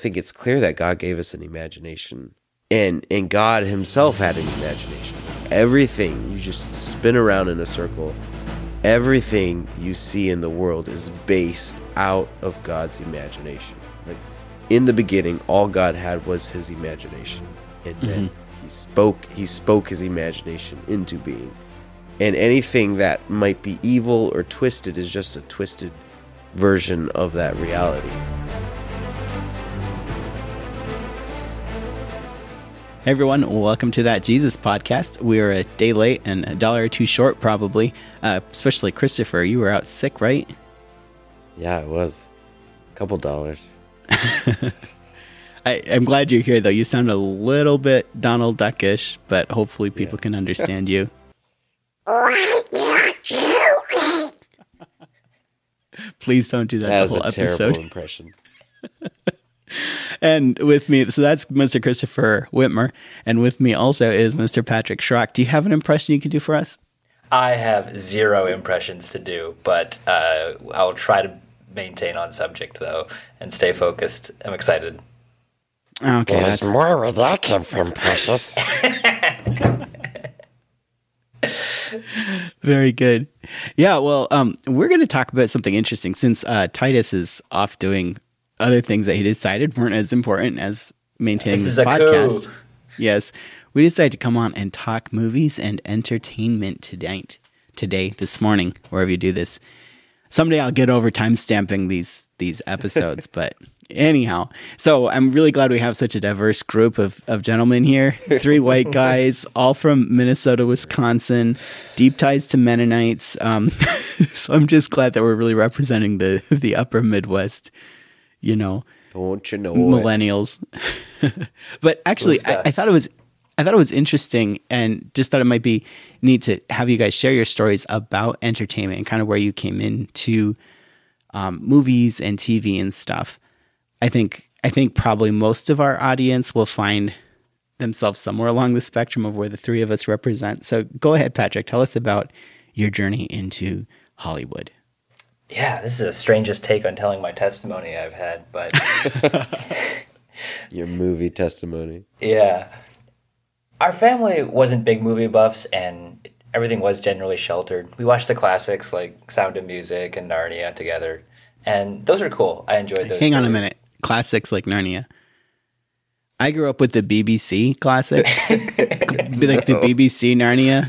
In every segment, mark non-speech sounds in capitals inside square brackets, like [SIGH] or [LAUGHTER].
I think it's clear that God gave us an imagination. And and God himself had an imagination. Everything you just spin around in a circle. Everything you see in the world is based out of God's imagination. Like in the beginning, all God had was his imagination. And then Mm-hmm. he spoke he spoke his imagination into being. And anything that might be evil or twisted is just a twisted version of that reality. Hey everyone, welcome to that Jesus podcast. We are a day late and a dollar or two short, probably. Uh, especially Christopher, you were out sick, right? Yeah, it was. A couple dollars. [LAUGHS] I, I'm glad you're here, though. You sound a little bit Donald Duckish, but hopefully people can understand you. [LAUGHS] Please don't do that That the whole a terrible episode. [LAUGHS] impression. And with me, so that's Mr. Christopher Whitmer, and with me also is Mr. Patrick Schrock. Do you have an impression you can do for us? I have zero impressions to do, but uh, I'll try to maintain on subject though and stay focused. I'm excited. Okay, There's that's, more where that came from, Precious. [LAUGHS] Very good. Yeah, well, um, we're going to talk about something interesting since uh, Titus is off doing other things that he decided weren't as important as maintaining This this, is a podcast. coup. Yes, we decided to come on and talk movies and entertainment tonight, today, this morning, wherever you do this. Someday I'll get over time stamping these these episodes, [LAUGHS] but anyhow, so I'm really glad we have such a diverse group of, of gentlemen here. Three white [LAUGHS] guys, all from Minnesota, Wisconsin, deep ties to Mennonites. Um, [LAUGHS] so I'm just glad that we're really representing the the upper Midwest. You know, Don't you know millennials. [LAUGHS] but actually, I. I thought it was I thought it was interesting, and just thought it might be neat to have you guys share your stories about entertainment and kind of where you came into um, movies and TV and stuff. I think I think probably most of our audience will find themselves somewhere along the spectrum of where the three of us represent. So go ahead, Patrick. Tell us about your journey into Hollywood. Yeah, this is the strangest take on telling my testimony I've had, but [LAUGHS] Your movie testimony. yeah. Our family wasn't big movie buffs and everything was generally sheltered. We watched the classics like Sound of Music and Narnia together. And those are cool. I enjoyed those. Hang on a minute. Classics like Narnia. I grew up with the BBC classics, [LAUGHS] Be like the BBC Narnia.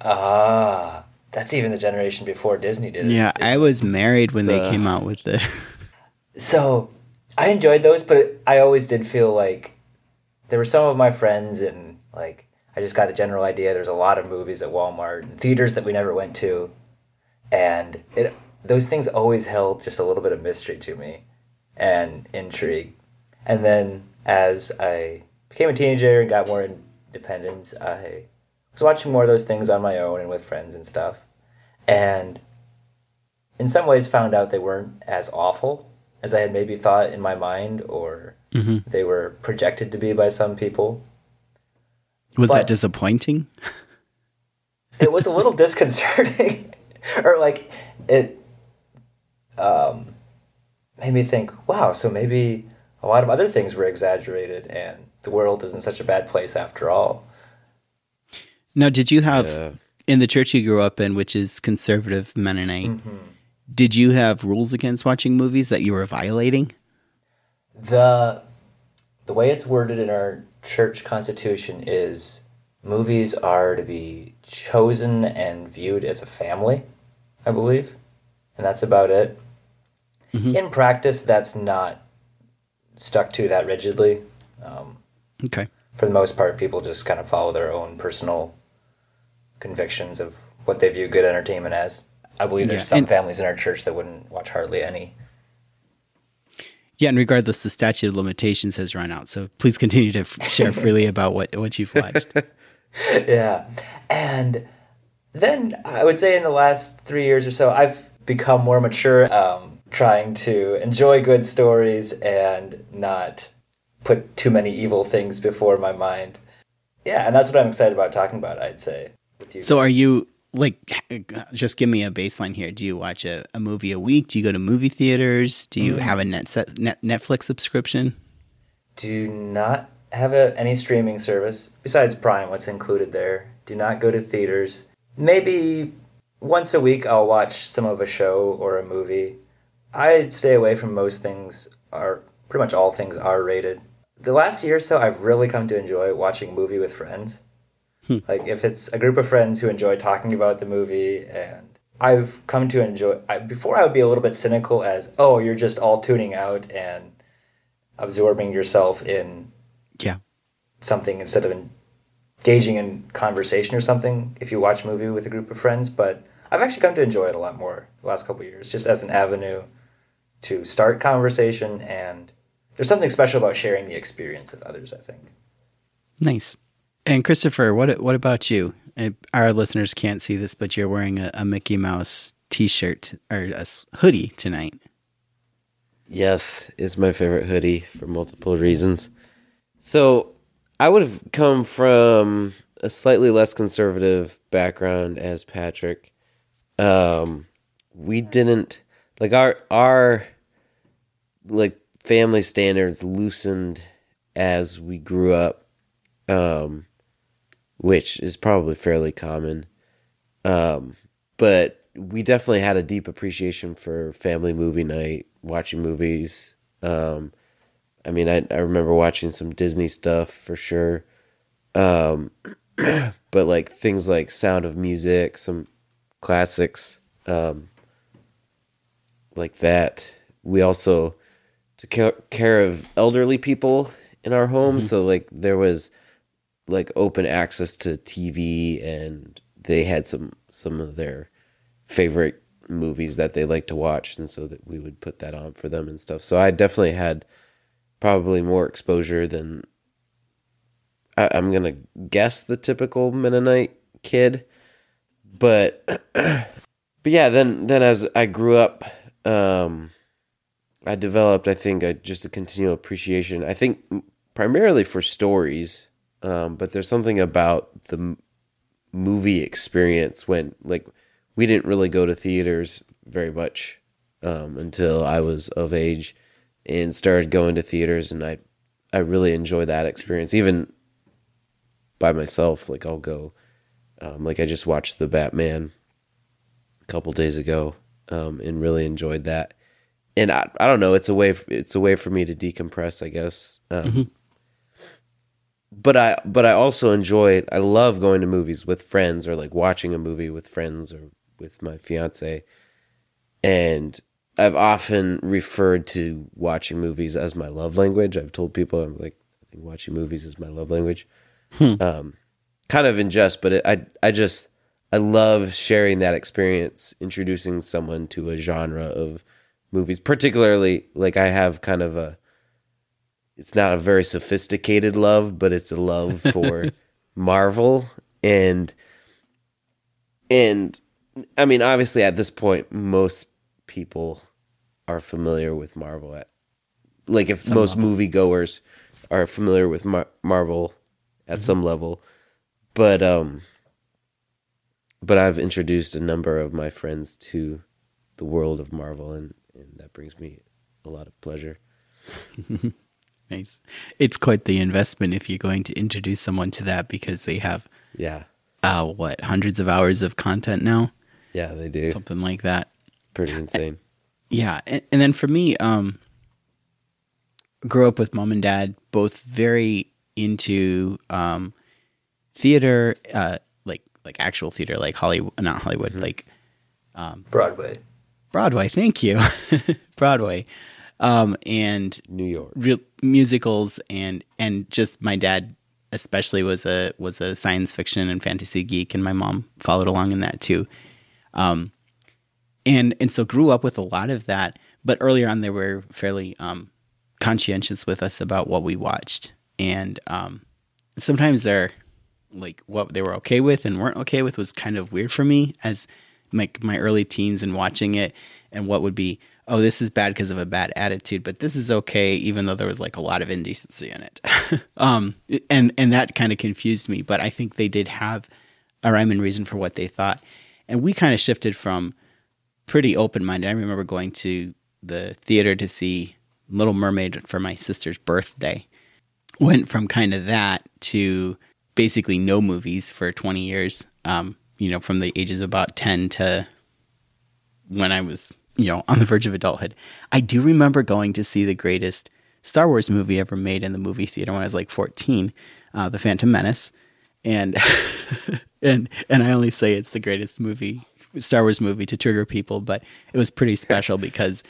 Ah, that's even the generation before Disney did it. Yeah, I was married when they came out with the. [LAUGHS] So I enjoyed those, but I always did feel like there were some of my friends, and like I just got the general idea. There's a lot of movies at Walmart and theaters that we never went to, and it those things always held just a little bit of mystery to me and intrigue. And then as I became a teenager and got more independence, I was watching more of those things on my own and with friends and stuff, and in some ways found out they weren't as awful as I had maybe thought in my mind, or they were projected to be by some people. Was that disappointing? [LAUGHS] It was a little disconcerting, [LAUGHS] or like it um, made me think, wow, so maybe a lot of other things were exaggerated, and the world isn't such a bad place after all. Now, did you have Yeah. in the church you grew up in, which is conservative Mennonite? Did you have rules against watching movies that you were violating? the the way it's worded in our church constitution is movies are to be chosen and viewed as a family i believe and that's about it in practice that's not stuck to that rigidly um, Okay. for the most part people just kind of follow their own personal convictions of what they view good entertainment as i believe there's Yeah, some and- families in our church that wouldn't watch hardly any Yeah, and regardless, the statute of limitations has run out. So please continue to f- share freely [LAUGHS] about what, what you've watched. [LAUGHS] yeah. And then I would say in the last three years or so, I've become more mature, um, trying to enjoy good stories and not put too many evil things before my mind. Yeah, and that's what I'm excited about talking about, I'd say, with you. So are you like just give me a baseline here. Do you watch a, a movie a week? Do you go to movie theaters? Do you mm. have a net, set, net Netflix subscription? Do not have a, any streaming service besides Prime. What's included there? Do not go to theaters. Maybe once a week I'll watch some of a show or a movie. I stay away from most things. Are pretty much all things R rated. The last year or so, I've really come to enjoy watching movie with friends. Like if it's a group of friends who enjoy talking about the movie, and I've come to enjoy. I, before I would be a little bit cynical as, oh, you're just all tuning out and absorbing yourself in Yeah. something instead of engaging in conversation or something if you watch a movie with a group of friends. But I've actually come to enjoy it a lot more the last couple of years, just as an avenue to start conversation. And there's something special about sharing the experience with others, I think. Nice. And Christopher, what what about you? Our listeners can't see this, but you're wearing a, a Mickey Mouse T-shirt or a hoodie tonight. Yes, it's my favorite hoodie for multiple reasons. So, I would have come from a slightly less conservative background as Patrick. Um, we didn't like our our like family standards loosened as we grew up, um, which is probably fairly common. Um, but we definitely had a deep appreciation for family movie night, watching movies. Um, I mean, I, I remember watching some Disney stuff for sure. Um, [CLEARS THROAT] but like things like Sound of Music, some classics, um, like that. We also took care of elderly people in our home, so like there was like open access to TV, and they had some some of their favorite movies that they like to watch, and so that we would put that on for them and stuff. So I definitely had probably more exposure than I, I'm gonna guess the typical Mennonite kid, but [CLEARS THROAT] but yeah. Then then as I grew up, um, I developed I think a, just a continual appreciation. I think primarily for stories, um, but there's something about the m- movie experience when like we didn't really go to theaters very much um, until I was of age and started going to theaters and I I really enjoy that experience. Even by myself like I'll go um, like I just watched the Batman a couple days ago um, and really enjoyed that. And I, I don't know it's a way f- it's a way for me to decompress I guess um, but I but I also enjoy it. I love going to movies with friends or like watching a movie with friends or with my fiance and I've often referred to watching movies as my love language. I've told people I'm like I think watching movies is my love language. Um, kind of in jest, but it, I I just I love sharing that experience, introducing someone to a genre of movies, particularly like I have kind of a it's not a very sophisticated love, but it's a love [LAUGHS] for Marvel. And and I mean obviously at this point most people are familiar with Marvel at like if most moviegoers are familiar with Mar- Marvel at some level. But um but I've introduced a number of my friends to the world of Marvel and and that brings me a lot of pleasure. [LAUGHS] Nice. It's quite the investment if you're going to introduce someone to that because they have Yeah. uh what hundreds of hours of content now, Yeah, they do. something like that. Pretty insane. Yeah, and, and then for me, um, grew up with mom and dad, both very into um, theater, uh, like like actual theater, like Hollywood, not Hollywood, like um, Broadway. Broadway. Thank you, [LAUGHS] Broadway, um, and New York. real musicals and and just my dad especially was a was a science fiction and fantasy geek and my mom followed along in that too um and and so grew up with a lot of that but earlier on they were fairly um conscientious with us about what we watched and um sometimes they're like what they were okay with and weren't okay with was kind of weird for me as my my early teens and watching it and what would be oh this is bad because of a bad attitude but this is okay even though there was like a lot of indecency in it [LAUGHS] um and and that kind of confused me but i think they did have a rhyme and reason for what they thought. And we kind of shifted from pretty open minded. I remember going to the theater to see Little Mermaid for my sister's birthday. Went from kind of that to basically no movies for 20 years. Um, you know, from the ages of about 10 to when I was, you know, on the verge of adulthood. I do remember going to see the greatest Star Wars movie ever made in the movie theater when I was like 14, uh, The Phantom Menace. And [LAUGHS] and and I only say it's the greatest movie Star Wars movie to trigger people, but it was pretty [LAUGHS] special because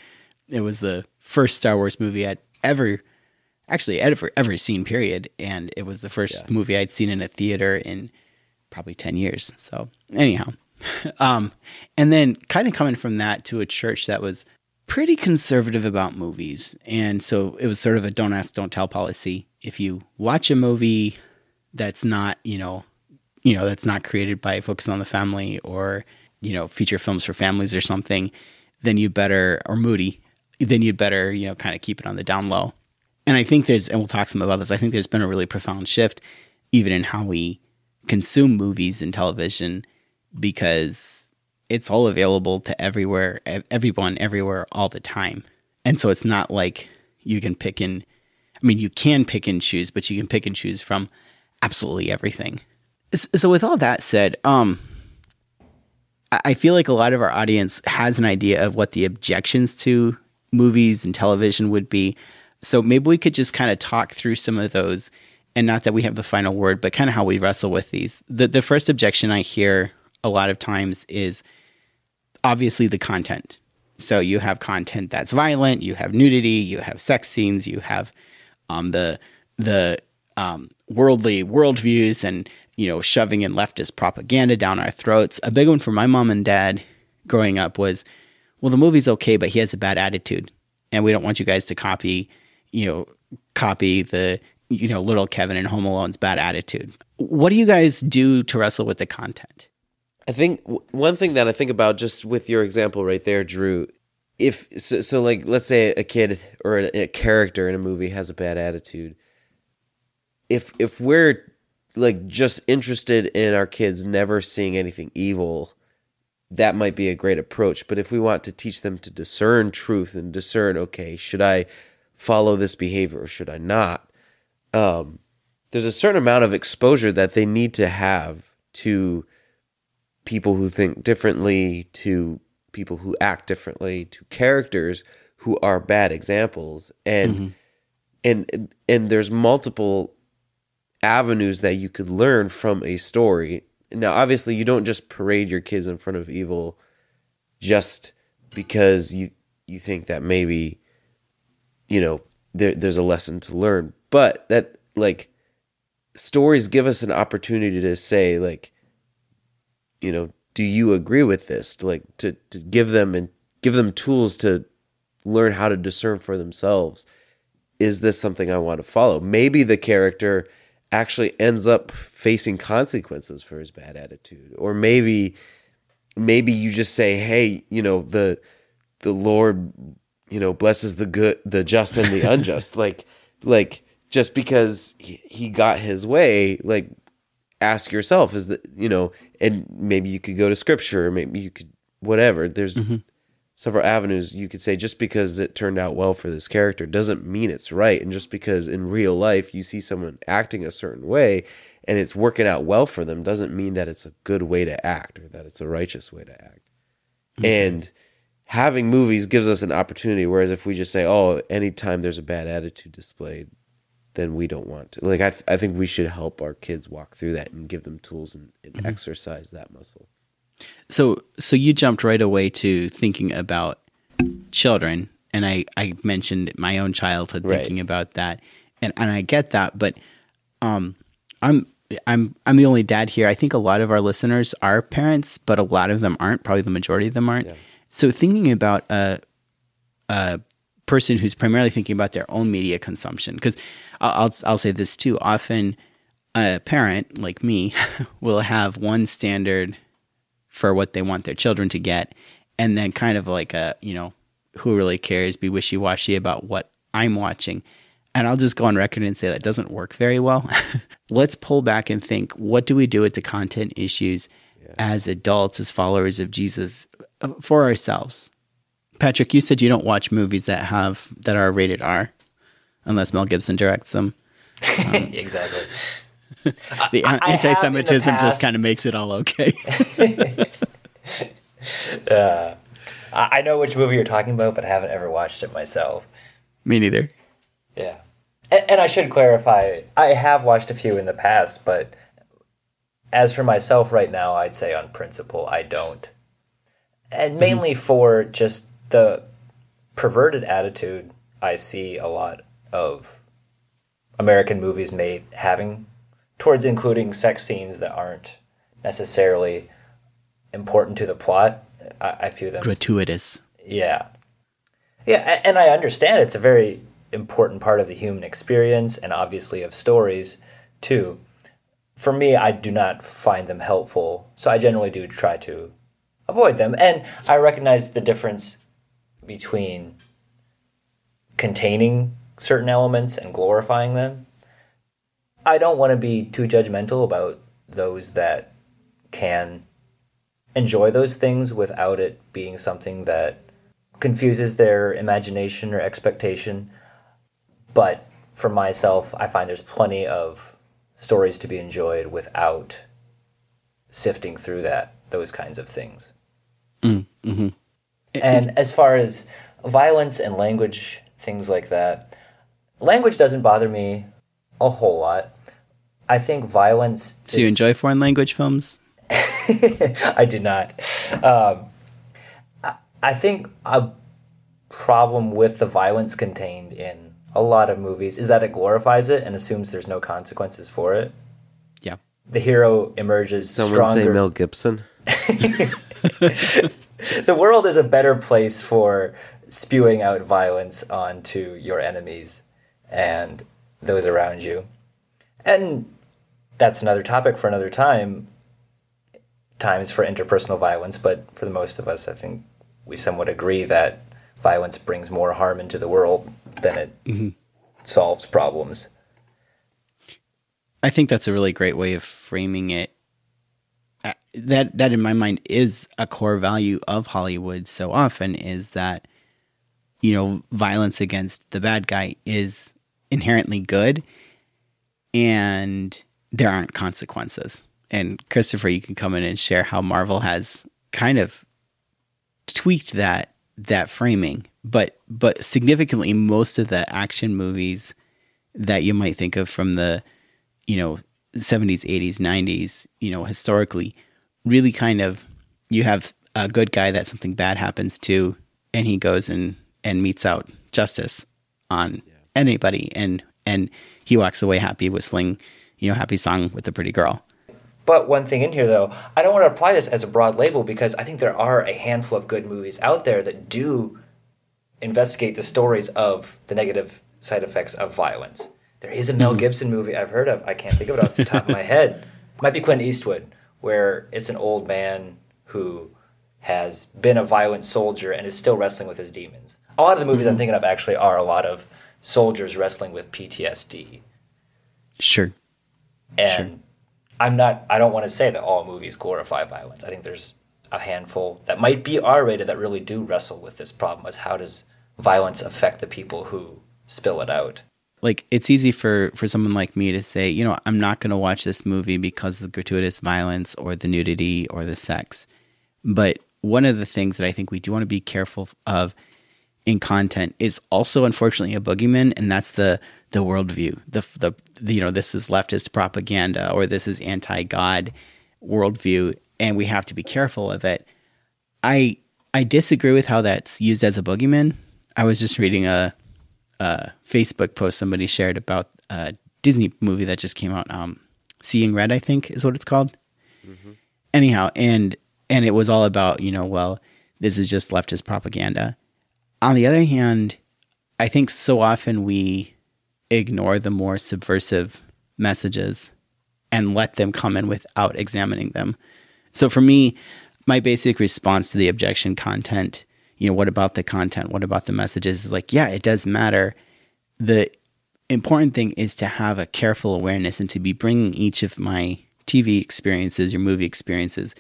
it was the first Star Wars movie I'd ever actually ever ever seen period and it was the first Yeah. movie I'd seen in a theater in probably 10 years. So, anyhow, [LAUGHS] um and then kind of coming from that to a church that was pretty conservative about movies. And so it was sort of a don't ask don't tell policy. If you watch a movie that's not, you know, you know, that's not created by Focus on the Family or, you know, feature films for families or something, then you better or Moody, then you'd better, you know, kind of keep it on the down low. And I think there's, and we'll talk some about this. I think there's been a really profound shift, even in how we consume movies and television, because it's all available to everywhere, everyone, everywhere, all the time. And so it's not like you can pick and, I mean, you can pick and choose, but you can pick and choose from absolutely everything. So with all that said, um, I feel like a lot of our audience has an idea of what the objections to movies and television would be. So maybe we could just kind of talk through some of those and not that we have the final word, but kind of how we wrestle with these. The the first objection I hear a lot of times is obviously the content. So you have content that's violent, you have nudity, you have sex scenes, you have um, the the um, worldly worldviews and you know shoving in leftist propaganda down our throats. A big one for my mom and dad growing up was, well, the movie's okay, but he has a bad attitude, and we don't want you guys to copy, you know, copy the you know little Kevin and Home Alone's bad attitude. What do you guys do to wrestle with the content? I think one thing that I think about just with your example right there, Drew, if so, so like let's say a kid or a, a character in a movie has a bad attitude. If if we're like just interested in our kids never seeing anything evil, that might be a great approach. But if we want to teach them to discern truth and discern, okay, should I follow this behavior or should I not? Um, there's a certain amount of exposure that they need to have to people who think differently, to people who act differently, to characters who are bad examples, and mm-hmm. and and there's multiple avenues that you could learn from a story. Now, obviously, you don't just parade your kids in front of evil just because you you think that maybe you know there, there's a lesson to learn, but that like stories give us an opportunity to say like you know do you agree with this? Like to to give them and give them tools to learn how to discern for themselves. Is this something i want to follow? Maybe the character actually ends up facing consequences for his bad attitude. Or maybe maybe you just say hey you know the the lord you know blesses the good the just and the unjust. [LAUGHS] Like like just because he, he got his way like ask yourself is that you know and maybe you could go to scripture or maybe you could whatever. There's mm-hmm. several avenues you could say just because it turned out well for this character doesn't mean it's right. And just because in real life you see someone acting a certain way and it's working out well for them doesn't mean that it's a good way to act or that it's a righteous way to act. Mm-hmm. And having movies gives us an opportunity whereas if we just say oh anytime there's a bad attitude displayed then we don't want to like i, th- I think we should help our kids walk through that and give them tools and, and exercise that muscle So so you jumped right away to thinking about children and I, I mentioned my own childhood Right. thinking about that. And and I get that, but um I'm I'm I'm the only dad here. I think a lot of our listeners are parents, but a lot of them aren't. Probably the majority of them aren't. So thinking about a a person who's primarily thinking about their own media consumption, because I'll, I'll I'll say this too. Often, a parent like me [LAUGHS] will have one standard for what they want their children to get, and then kind of like a you know who really cares, be wishy washy about what I'm watching. And I'll just go on record and say that doesn't work very well. [LAUGHS] let's pull back and think what do we do with the content issues as adults, as followers of Jesus, uh, for ourselves? Patrick, you said you don't watch movies that have that are rated R unless Mel Gibson directs them. [LAUGHS] Um, exactly. [LAUGHS] The I in the anti-Semitism just kind of makes it all okay. [LAUGHS] Uh, I I know which movie you're talking about, but I haven't ever watched it myself. Me neither. Yeah. And, and I should clarify, I have watched a few in the past, but as for myself right now, I'd say on principle, I don't. And mm-hmm. mainly for just the perverted attitude I see a lot of American movies made having towards including sex scenes that aren't necessarily important to the plot. I, I view them Gratuitous. yeah. Yeah, and I understand it's a very important part of the human experience and obviously of stories too. For me, I do not find them helpful, so I generally do try to avoid them. And I recognize the difference between containing certain elements and glorifying them. I don't want to be too judgmental about those that can enjoy those things without it being something that confuses their imagination or expectation. But for myself, I find there's plenty of stories to be enjoyed without sifting through that those kinds of things. Mm, mm-hmm. And as far as violence and language, things like that, language doesn't bother me a whole lot. I think violence. So you enjoy foreign language films? [LAUGHS] I do not. Um, I, I think a problem with the violence contained in a lot of movies is that it glorifies it and assumes there's no consequences for it. Yeah. The hero emerges Someone say. Mel Gibson. [LAUGHS] [LAUGHS] [LAUGHS] the world is a better place for spewing out violence onto your enemies and those around you. And that's another topic for another time. Times for interpersonal violence, but for the most of us, I think we somewhat agree that violence brings more harm into the world than it mm-hmm. solves problems. I think that's a really great way of framing it. That that in my mind is a core value of Hollywood so often is that you know violence against the bad guy is inherently good and there aren't consequences. And Christopher, you can come in and share how Marvel has kind of tweaked that that framing, but but significantly most of the action movies that you might think of from the you know 70s 80s 90s you know historically really kind of you have a good guy that something bad happens to and he goes and and metes out justice on anybody and and he walks away happy whistling you know happy song with a pretty girl But one thing in here, though, I don't want to apply this as a broad label because I think there are a handful of good movies out there that do investigate the stories of the negative side effects of violence. There is a Mel mm-hmm. Gibson movie I've heard of. I can't think of it off the top of my head. Might be Clint Eastwood, where it's an old man who has been a violent soldier and is still wrestling with his demons. A lot of the movies I'm mm-hmm. thinking of actually are a lot of soldiers wrestling with PTSD. sure And I'm not I don't want to say that all movies glorify violence. I think there's a handful that might be R rated that really do wrestle with this problem as how does violence affect the people who spill it out. Like it's easy for for someone like me to say you know i'm not going to watch this movie because of the gratuitous violence or the nudity or the sex. But one of the things that i think we do want to be careful of in content is also unfortunately a boogeyman and that's the the worldview. The the, the you know this is leftist propaganda or this is anti-god worldview and we have to be careful of it. I i disagree with how that's used as a boogeyman. I was just reading a uh, Facebook post somebody shared about a Disney movie that just came out. Um, Seeing Red, I think, is what it's called. Anyhow, and and it was all about you know, well, this is just leftist propaganda. On the other hand, I think so often we ignore the more subversive messages and let them come in without examining them. So for me, my basic response to the objection content, you know, what about the content? What about the messages? Is like, yeah, it does matter. The important thing is to have a careful awareness and to be bringing each of my TV experiences your movie experiences,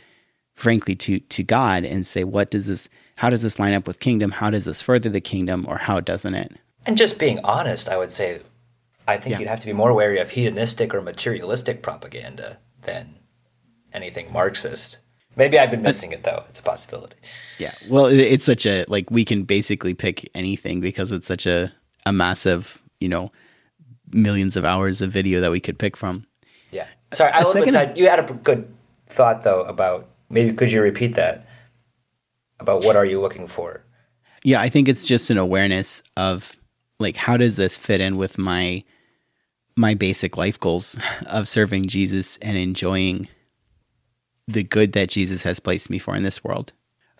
frankly, to to God and say, what does this? How does this line up with kingdom? How does this further the kingdom, or how doesn't it? And just being honest, I would say, I think Yeah. you'd have to be more wary of hedonistic or materialistic propaganda than anything Marxist. Maybe I've been missing it though. It's a possibility. Yeah. Well, it's such a like we can basically pick anything because it's such a a massive, you know, millions of hours of video that we could pick from. Yeah. Sorry, I second- aside. You had a good thought though about maybe could you repeat that about what are you looking for? Yeah, I think it's just an awareness of like how does this fit in with my my basic life goals [LAUGHS] of serving Jesus and enjoying the good that Jesus has placed me for in this world.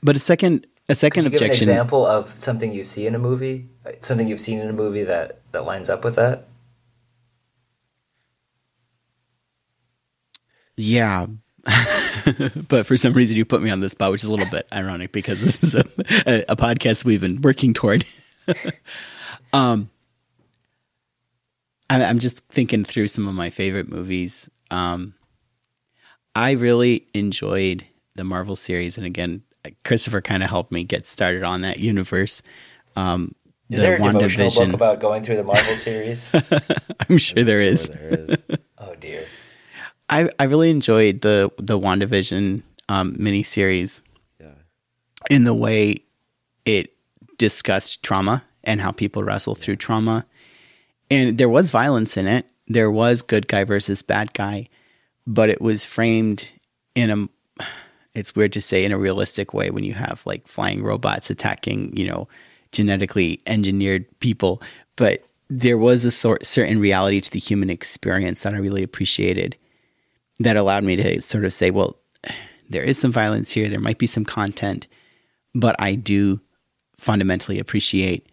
But a second a second Could you give an objection example of something you see in a movie, something you've seen in a movie that that lines up with that? Yeah. [LAUGHS] but for some reason you put me on this spot, which is a little bit ironic because this is a, a, a podcast we've been working toward. [LAUGHS] um, I, I'm just thinking through some of my favorite movies. Um, I really enjoyed the Marvel series, and again, Christopher kind of helped me get started on that universe. Um, Is the there a devotional book about going through the Marvel [LAUGHS] series? I'm sure there is. Sure there is. [LAUGHS] oh dear. I, I really enjoyed the the WandaVision um, miniseries Yeah. in the way it discussed trauma and how people wrestle through trauma. And there was violence in it. There was good guy versus bad guy, but it was framed in a it's weird to say in a realistic way when you have like flying robots attacking, you know, genetically engineered people, but there was a sort certain reality to the human experience that I really appreciated that allowed me to sort of say, well, there is some violence here, there might be some content, but I do fundamentally appreciate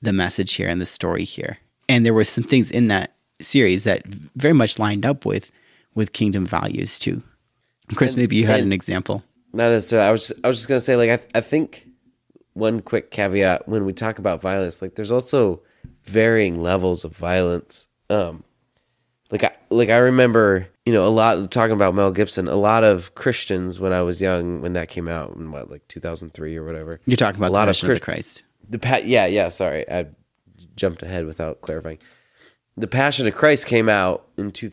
the message here and the story here. And there were some things in that series that very much lined up with with kingdom values too. Chris, And- maybe you had an example. Not necessarily. I was I was just gonna say like I I think one quick caveat when we talk about violence, like there's also varying levels of violence. Um, like I like I remember you know a lot talking about Mel Gibson. A lot of Christians when I was young when that came out in what like 2003 or whatever. You're talking about a lot the of Passion of, Chris- Christ. The pa- yeah yeah sorry I jumped ahead without clarifying. The Passion of Christ came out in two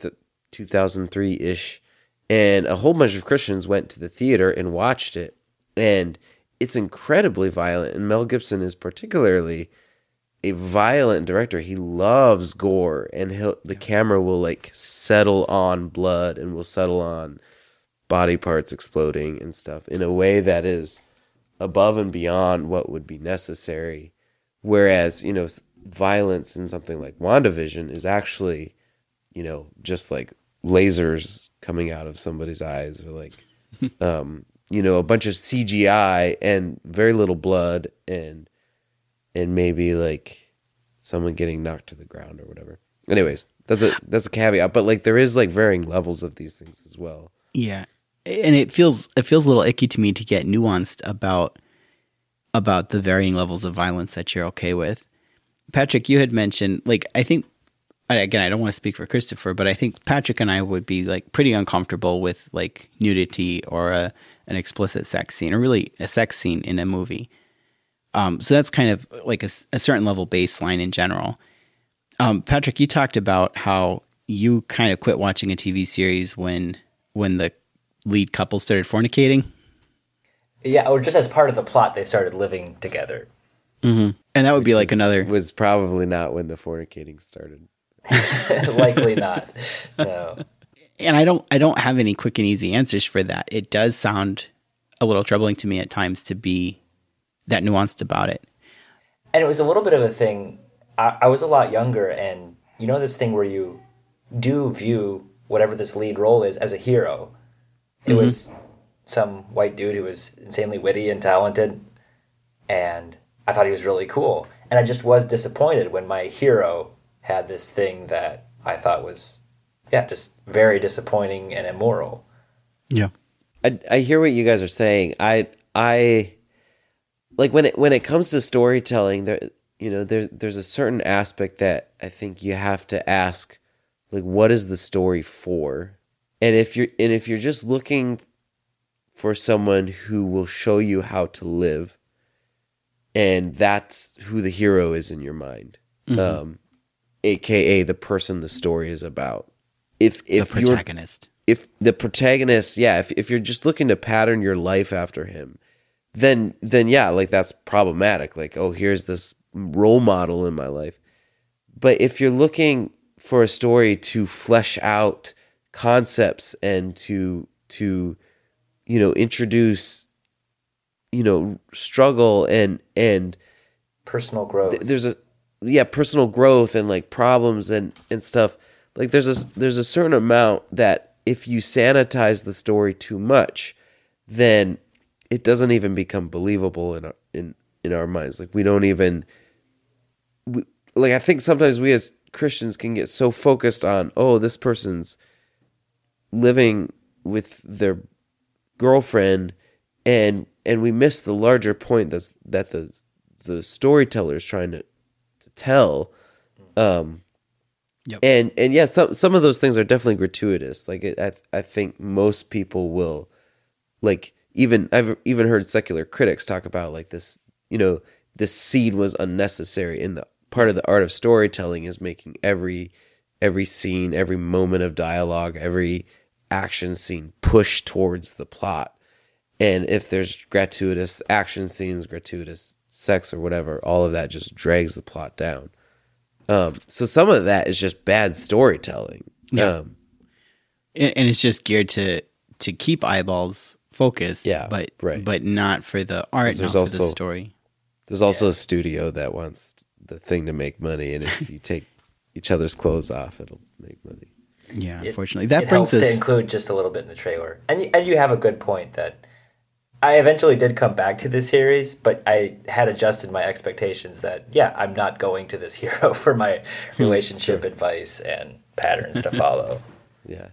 2003 ish, and a whole bunch of Christians went to the theater and watched it, and it's incredibly violent. And Mel Gibson is particularly a violent director. He loves gore, and he'll the camera will like settle on blood and will settle on body parts exploding and stuff in a way that is above and beyond what would be necessary. Whereas, you know, violence in something like WandaVision is actually, you know, just like lasers coming out of somebody's eyes or like, [LAUGHS] um, you know, a bunch of CGI and very little blood and, and maybe like someone getting knocked to the ground or whatever. Anyways, that's a, that's a caveat, but like there is like varying levels of these things as well. Yeah. And it feels it feels a little icky to me to get nuanced about about the varying levels of violence that you're okay with. Patrick, you had mentioned like I think again I don't want to speak for Christopher, but I think Patrick and I would be like pretty uncomfortable with like nudity or a an explicit sex scene or really a sex scene in a movie. Um, so that's kind of like a certain level baseline in general. Um, Patrick, you talked about how you kind of quit watching a TV series when when the lead couple started fornicating, Yeah, or just as part of the plot, they started living together. and that would be like Was- another. was probably not when the fornicating started. [LAUGHS] Likely not. No. and I don't I don't have any quick and easy answers for that. It does sound a little troubling to me at times to be that nuanced about it. And it was a little bit of a thing. I, I was a lot younger, and you know this thing where you do view whatever this lead role is as a hero. It mm-hmm. was some white dude who was insanely witty and talented, and I thought he was really cool. And I just was disappointed when my hero had this thing that I thought was, yeah, just very disappointing and immoral. Yeah. I I hear what you guys are saying. I I like when it when it comes to storytelling there you know, there there's a certain aspect that I think you have to ask, like, what is the story for? And if you're and if you're just looking for someone who will show you how to live, and that's who the hero is in your mind, um, aka the person the story is about. If The if you're protagonist. if the protagonist, yeah, if if you're just looking to pattern your life after him, then then yeah, like that's problematic. Like, oh, here's this role model in my life. But if you're looking for a story to flesh out concepts and to to you know introduce you know struggle and and Personal growth. there's a yeah personal growth and like problems and and stuff like there's a there's a certain amount that if you sanitize the story too much then it doesn't even become believable in our in in our minds. Like we don't even we, like i think sometimes we as christians can get so focused on oh this person's living with their girlfriend and and we miss the larger point that's that the the storyteller is trying to to tell um Yep. and and yeah some some of those things are definitely gratuitous like it, i i think most people will like even i've even heard secular critics talk about like this you know this scene was unnecessary in the part of the art of storytelling is making every every scene every moment of dialogue every action scene push towards the plot and if there's gratuitous action scenes gratuitous sex or whatever all of that just drags the plot down um so some of that is just bad storytelling Yeah. um and, and it's just geared to to keep eyeballs focused Yeah, but right. but not for the art There's not for the story There's also a studio that wants the thing to make money, and if you [LAUGHS] take each other's clothes off, it'll make money. yeah It- unfortunately that it brings helps to include just a little bit in the trailer, and and you have a good point that I eventually did come back to this series, but I had adjusted my expectations that yeah, I'm not going to this [LAUGHS] hero for my Hmm. relationship advice and patterns to [LAUGHS] follow. Yeah,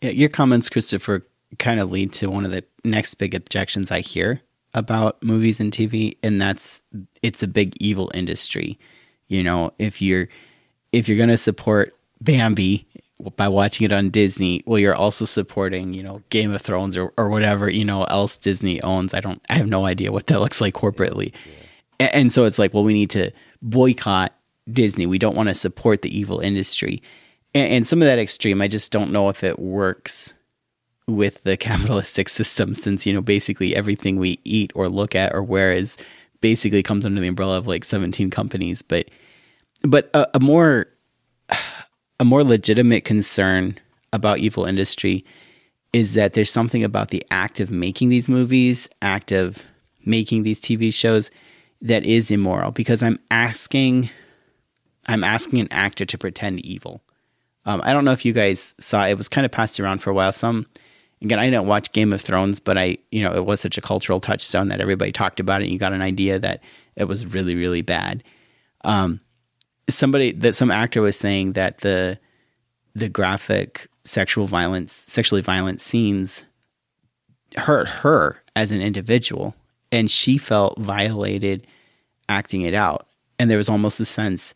Yeah, your comments, Christopher, kind of lead to one of the next big objections I hear about movies and TV, and that's it's a big evil industry. You know, if you're if you're gonna support Bambi by watching it on Disney, well, you're also supporting, you know, Game of Thrones or, or whatever, you know, else Disney owns. I don't I have no idea what that [LAUGHS] looks like corporately. A- And so it's like, well, we need to boycott Disney. We don't want to support the evil industry. And, and some of that extreme, I just don't know if it works with the [LAUGHS] capitalistic system since, you know, basically everything we eat or look at or wear is basically comes under the umbrella of like 17 companies. But, but a, a more, a more legitimate concern about evil industry is that there's something about the act of making these movies, act of making these TV shows that is immoral because I'm asking I'm asking an actor to pretend evil. Um, I don't know if you guys saw it was kind of passed around for a while. Some again, I didn't watch Game of Thrones, but I you know it was such a cultural touchstone that everybody talked about it. and You got an idea that it was really really bad. Um, somebody that some actor was saying that the the graphic sexual violence, sexually violent scenes hurt her as an individual, and she felt violated acting it out. And there was almost a sense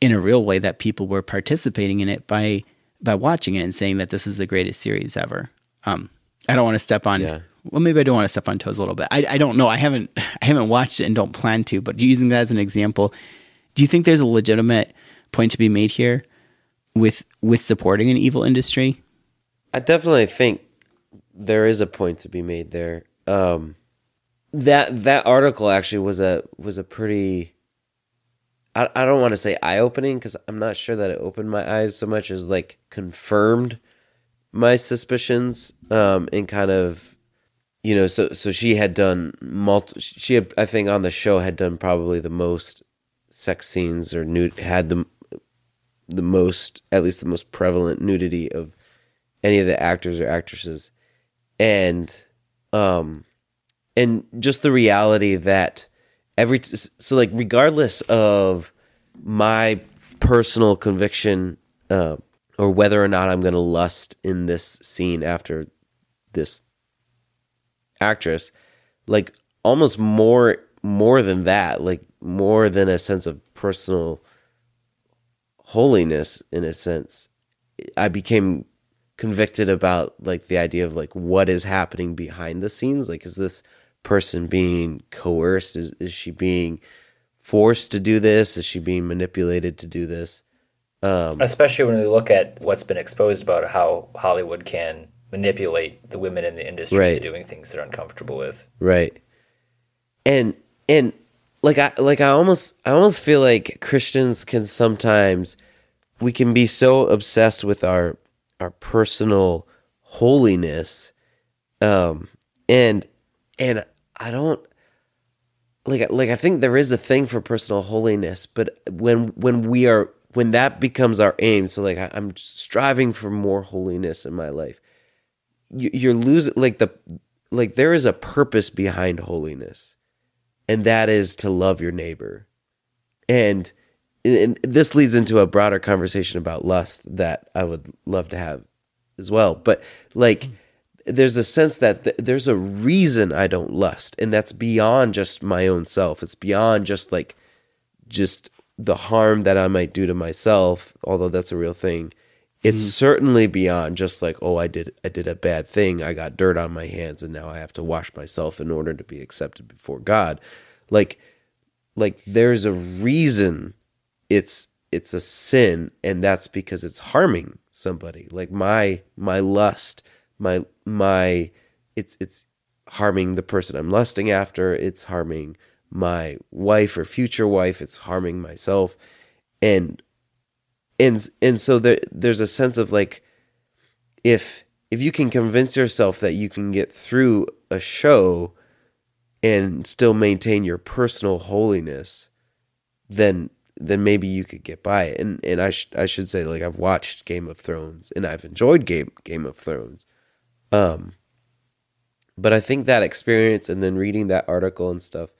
in a real way that people were participating in it by by watching it and saying that this is the greatest series ever. Um, I don't want to step on. Yeah. Well, maybe I don't want to step on toes a little bit. I, I don't know. I haven't [LAUGHS] I haven't watched it and don't plan to. But using that as an example, do you think there's a legitimate point to be made here with with supporting an evil industry? I definitely think there is a point to be made there. Um, that that article actually was a was a pretty. I I don't want to say eye opening because I'm not sure that it opened my eyes so much as like confirmed my suspicions. Um, and kind of, you know, so so she had done multi. She had I think on the show had done probably the most sex scenes or nude had the the most at least the most prevalent nudity of any of the actors or actresses. And um and just the reality that every t- so like regardless of my personal conviction uh, or whether or not I'm going to lust in this scene after this actress like almost more more than that, like more than a sense of personal holiness in a sense. I became convicted about like the idea of like what is happening behind the scenes. Like is this person being coerced? Is is she being forced to do this? Is she being manipulated to do this? Um Especially when we look at what's been exposed about how Hollywood can manipulate the women in the industry Right. to doing things they're uncomfortable with. Right. And and like I like I almost I almost feel like Christians can sometimes we can be so obsessed with our our personal holiness um and and I don't like like I think there is a thing for personal holiness but when when we are when that becomes our aim so like I, I'm striving for more holiness in my life you, you're losing like the like there is a purpose behind holiness and that is to love your neighbor. And, and this leads into a broader conversation about lust that i would love to have as well. But like there's a sense that th- there's a reason i don't lust and that's beyond just my own self. It's beyond just like just the harm that i might do to myself although that's a real thing it's mm. certainly beyond just like oh i did i did a bad thing i got dirt on my hands and now i have to wash myself in order to be accepted before god. Like like there's a reason it's it's a sin and that's because it's harming somebody. Like my my lust my my it's it's harming the person i'm lusting after it's harming my wife or future wife it's harming myself. And and and so there there's a sense of like if if you can convince yourself that you can get through a show and still maintain your personal holiness then then maybe you could get by it. And and I sh- I should say like I've watched Game of Thrones and I've enjoyed Game Game of Thrones. Um but I think that experience and then reading that article and stuff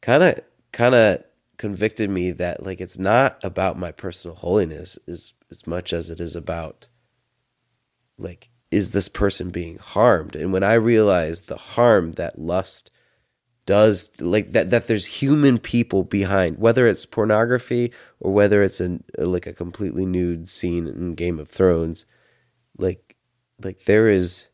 kind of kind of convicted me that like it's not about my personal holiness as as much as it is about like is this person being harmed? And when i realized the harm that lust does like that that there's human people behind whether it's pornography or whether it's in like a completely nude scene in game of thrones like like there is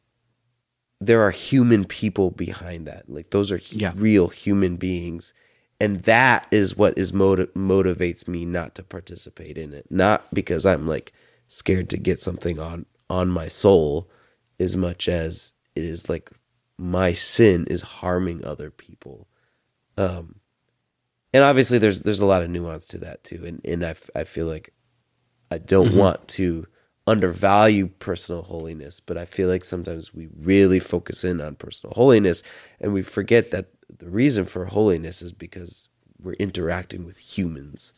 there are human people behind that. Like those are Yeah. real human beings and that is what is motiv- motivates me not to participate in it. Not because i'm like scared to get something on on my soul as much as it is like my sin is harming other people. Um and obviously there's there's a lot of nuance to that too. And and i, f- I feel like i don't want to undervalue personal holiness but i feel like sometimes we really focus in on personal holiness and we forget that the reason for holiness is because we're interacting with humans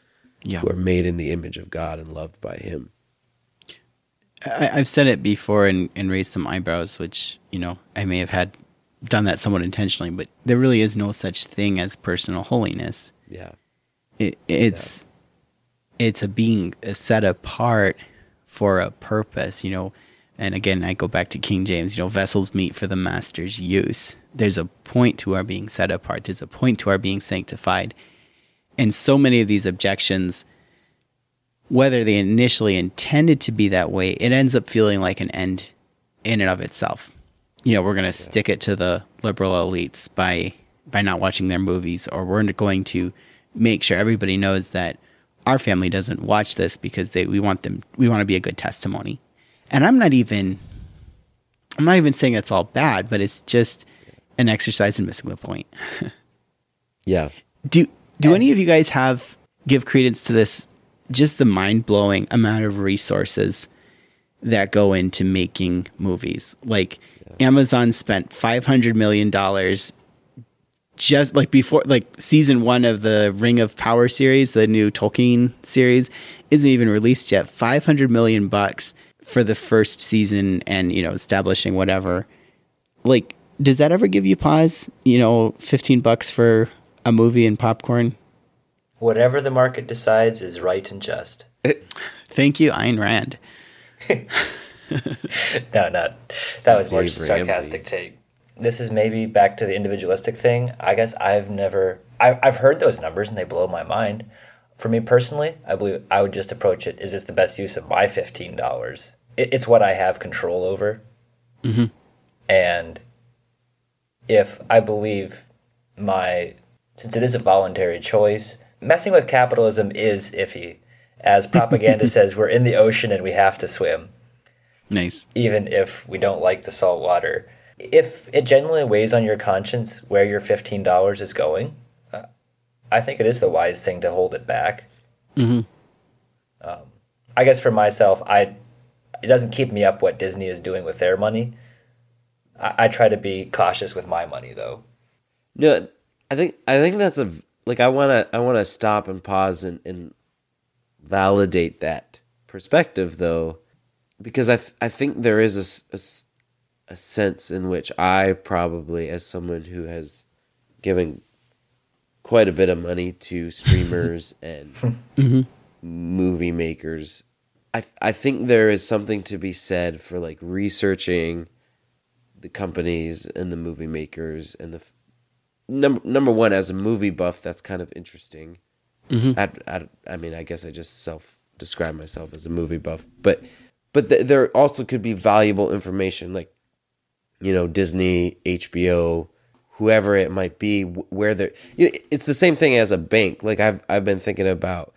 Yeah. who are made in the image of god and loved by him I, I've said it before and, and raised some eyebrows, which, you know, I may have had done that somewhat intentionally, but there really is no such thing as personal holiness. yeah It, it's it's a being set apart for a purpose, you know. And again, I go back to King James, you know, vessels meet for the master's use. There's a point to our being set apart. There's a point to our being sanctified. And so many of these objections, whether they initially intended to be that way, it ends up feeling like an end in and of itself. You know, we're going to stick it to the liberal elites by by not watching their movies, or we're going to make sure everybody knows that our family doesn't watch this because they we want them we want to be a good testimony. And I'm not even I'm not even saying it's all bad, but it's just an exercise in missing the point. [LAUGHS] yeah Do do any of you guys have give credence to this just the mind-blowing amount of resources that go into making movies? Like Amazon spent 500 million dollars just like before like season 1 of the Ring of Power series, the new Tolkien series isn't even released yet. 500 million bucks for the first season and, you know, establishing whatever like does that ever give you pause you know 15 bucks for a movie and popcorn Whatever the market decides is right and just. [LAUGHS] thank you Ayn Rand [LAUGHS] No, not that was more just a sarcastic take. This is maybe back to the individualistic thing. I guess I've never I, I've heard those numbers and they blow my mind. For me personally, I believe I would just approach it: Is this the best use of my fifteen dollars? It, it's what I have control over, and if I believe my since it is a voluntary choice, messing with capitalism is iffy. As propaganda [LAUGHS] says, we're in the ocean and we have to swim Nice. even if we don't like the salt water. If it genuinely weighs on your conscience where your fifteen dollars is going, uh, I think it is the wise thing to hold it back. Um, I guess for myself, I it doesn't keep me up what Disney is doing with their money. I, I try to be cautious with my money, though. No, I think I think that's a like I want to I want to stop and pause and, and validate that perspective though, because I th- I think there is a a sense in which I probably as someone who has given quite a bit of money to [LAUGHS] streamers and mm-hmm. movie makers, I I think there is something to be said for like researching the companies and the movie makers and the number number one as a movie buff that's kind of interesting. Mm-hmm. I, I, I mean i guess i just self describe myself as a movie buff but but th- there also could be valuable information like you know disney hbo whoever it might be where they're you know, it's the same thing as a bank. Like i've i've been thinking about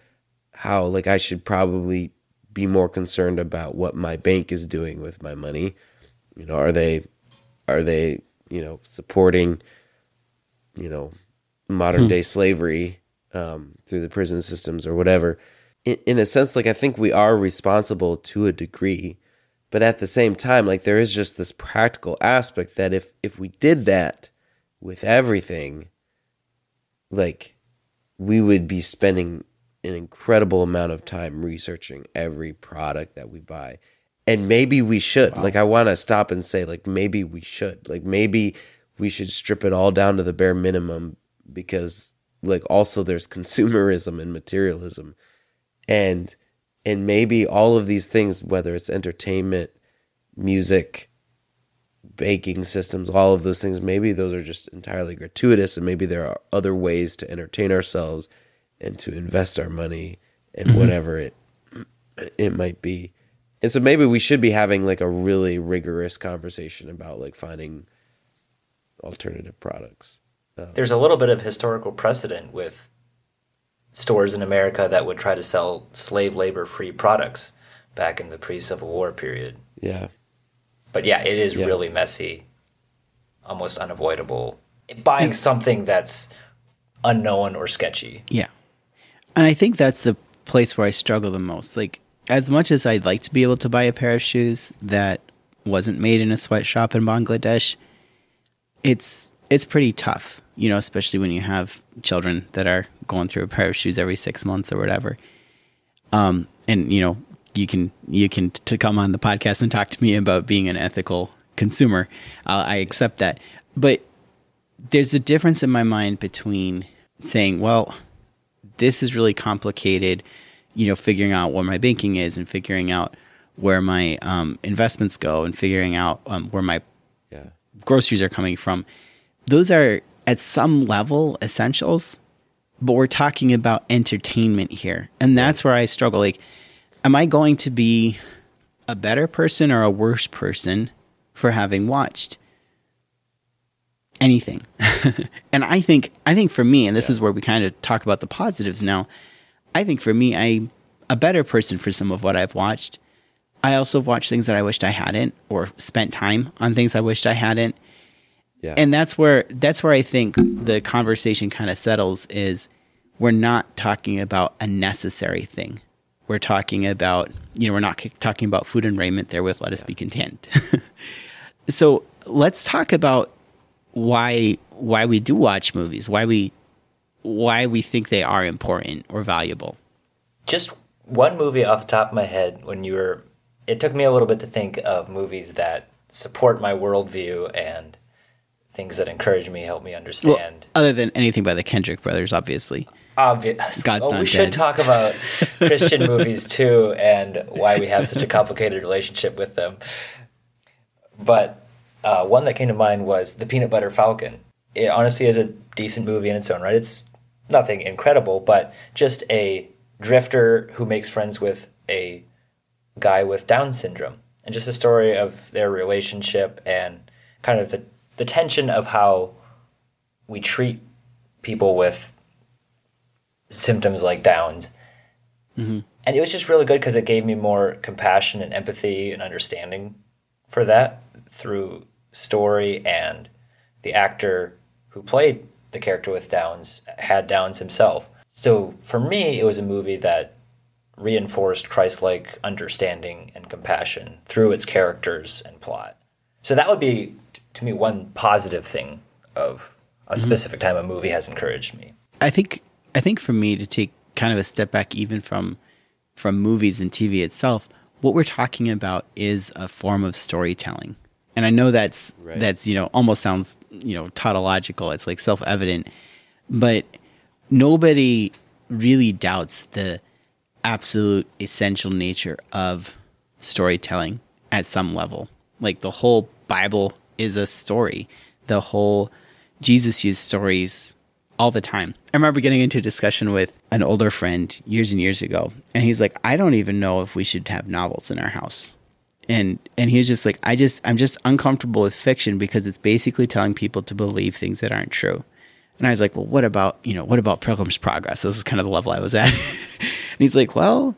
how like i should probably be more concerned about what my bank is doing with my money. You know are they are they you know supporting you know modern day slavery um, through the prison systems or whatever? In, in a sense like i think we are responsible to a degree but at the same time like there is just this practical aspect that if if we did that with everything like we would be spending an incredible amount of time researching every product that we buy. And maybe we should. Like i want to stop and say like maybe we should. Like maybe we should strip it all down to the bare minimum because like also there's [LAUGHS] consumerism and materialism. And and maybe all of these things whether it's entertainment music baking systems all of those things maybe those are just entirely gratuitous and maybe there are other ways to entertain ourselves and to invest our money in mm-hmm. whatever it it might be and so maybe we should be having like a really rigorous conversation about like finding alternative products um, There's a little bit of historical precedent with stores in America that would try to sell slave labor free products back in the pre Civil War period. yeah But yeah, it is Yeah. really messy, almost unavoidable. Buying something that's unknown or sketchy. Yeah. And I think that's the place where I struggle the most. Like, as much as I'd like to be able to buy a pair of shoes that wasn't made in a sweatshop in Bangladesh, it's it's pretty tough, you know, especially when you have children that are going through a pair of shoes every six months or whatever. Um, and you know, you can you can to come on the podcast and talk to me about being an ethical consumer. Uh, I accept that, but there's a difference in my mind between saying, well, this is really complicated, you know, figuring out what my banking is and figuring out where my um, investments go and figuring out um, where my yeah groceries are coming from. Those are at some level essentials, but we're talking about entertainment here. And that's where I struggle. Like, am I going to be a better person or a worse person for having watched anything? [LAUGHS] and I think I think for me, and this is where we kind of talk about the positives now, I think for me, I'm a better person for some of what I've watched. I also have watched things that I wished I hadn't, or spent time on things I wished I hadn't yeah and that's where that's where I think the conversation kind of settles is we're not talking about a necessary thing. We're talking about you know we're not c- talking about food and raiment there with let us be content. so let's talk about why why we do watch movies, why we why we think they are important or valuable. Just one movie off the top of my head when you were. It took me a little bit to think of movies that support my worldview and things that encourage me, help me Well, understand. other than anything by the Kendrick brothers, obviously. Obvious. God's well, Not we should talk about [LAUGHS] Christian movies too and why we have such a complicated relationship with them. But uh, one that came to mind was The Peanut Butter Falcon. It honestly is a decent movie in its own right. It's nothing incredible, but just a drifter who makes friends with a guy with Down syndrome, and just a story of their relationship and kind of the the tension of how we treat people with symptoms like Downs. And it was just really good because it gave me more compassion and empathy and understanding for that through story and the actor who played the character with Downs had Downs himself. So for me, it was a movie that reinforced Christ-like understanding and compassion through its characters and plot. So that would be, to me, one positive thing of a mm-hmm. specific time a movie has encouraged me. I think I think for me to take kind of a step back even from from movies and TV itself, what we're talking about is a form of storytelling. And I know that's Right. that's you know almost sounds you know tautological. It's like self evident, but nobody really doubts the absolute essential nature of storytelling at some level. Like the whole Bible is a story. The whole Jesus used stories all the time. I remember getting into a discussion with an older friend years and years ago, and he's like, "I don't even know if we should have novels in our house." And and he was just like, "I just I'm just uncomfortable with fiction because it's basically telling people to believe things that aren't true." And I was like, "Well, what about you know what about Pilgrim's Progress?" This is kind of the level I was at. [LAUGHS] and he's like, "Well,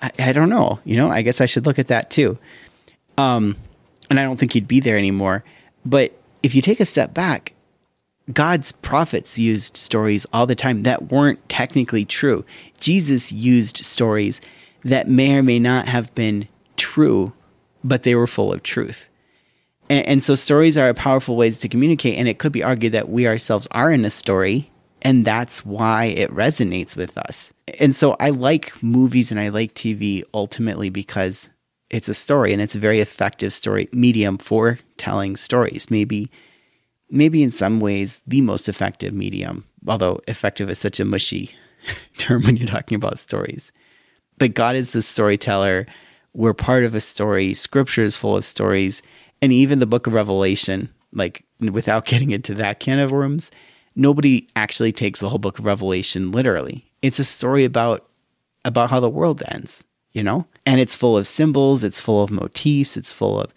I, I don't know. You know, I guess I should look at that too." Um, and I don't think he'd be there anymore. But if you take a step back, God's prophets used stories all the time that weren't technically true. Jesus used stories that may or may not have been true, but they were full of truth. And, and so stories are powerful ways to communicate, and it could be argued that we ourselves are in a story, and that's why it resonates with us. And so I like movies and I like TV ultimately because it's a story and it's a very effective story medium for telling stories. Maybe maybe in some ways the most effective medium, although effective is such a mushy [LAUGHS] term when you're talking about stories. But God is the storyteller. We're part of a story. Scripture is full of stories. And even the book of Revelation, like without [LAUGHS] getting into that can of worms, nobody actually takes the whole book of Revelation literally. It's a story about about how the world ends, you know? And it's full of symbols, it's full of motifs, it's full of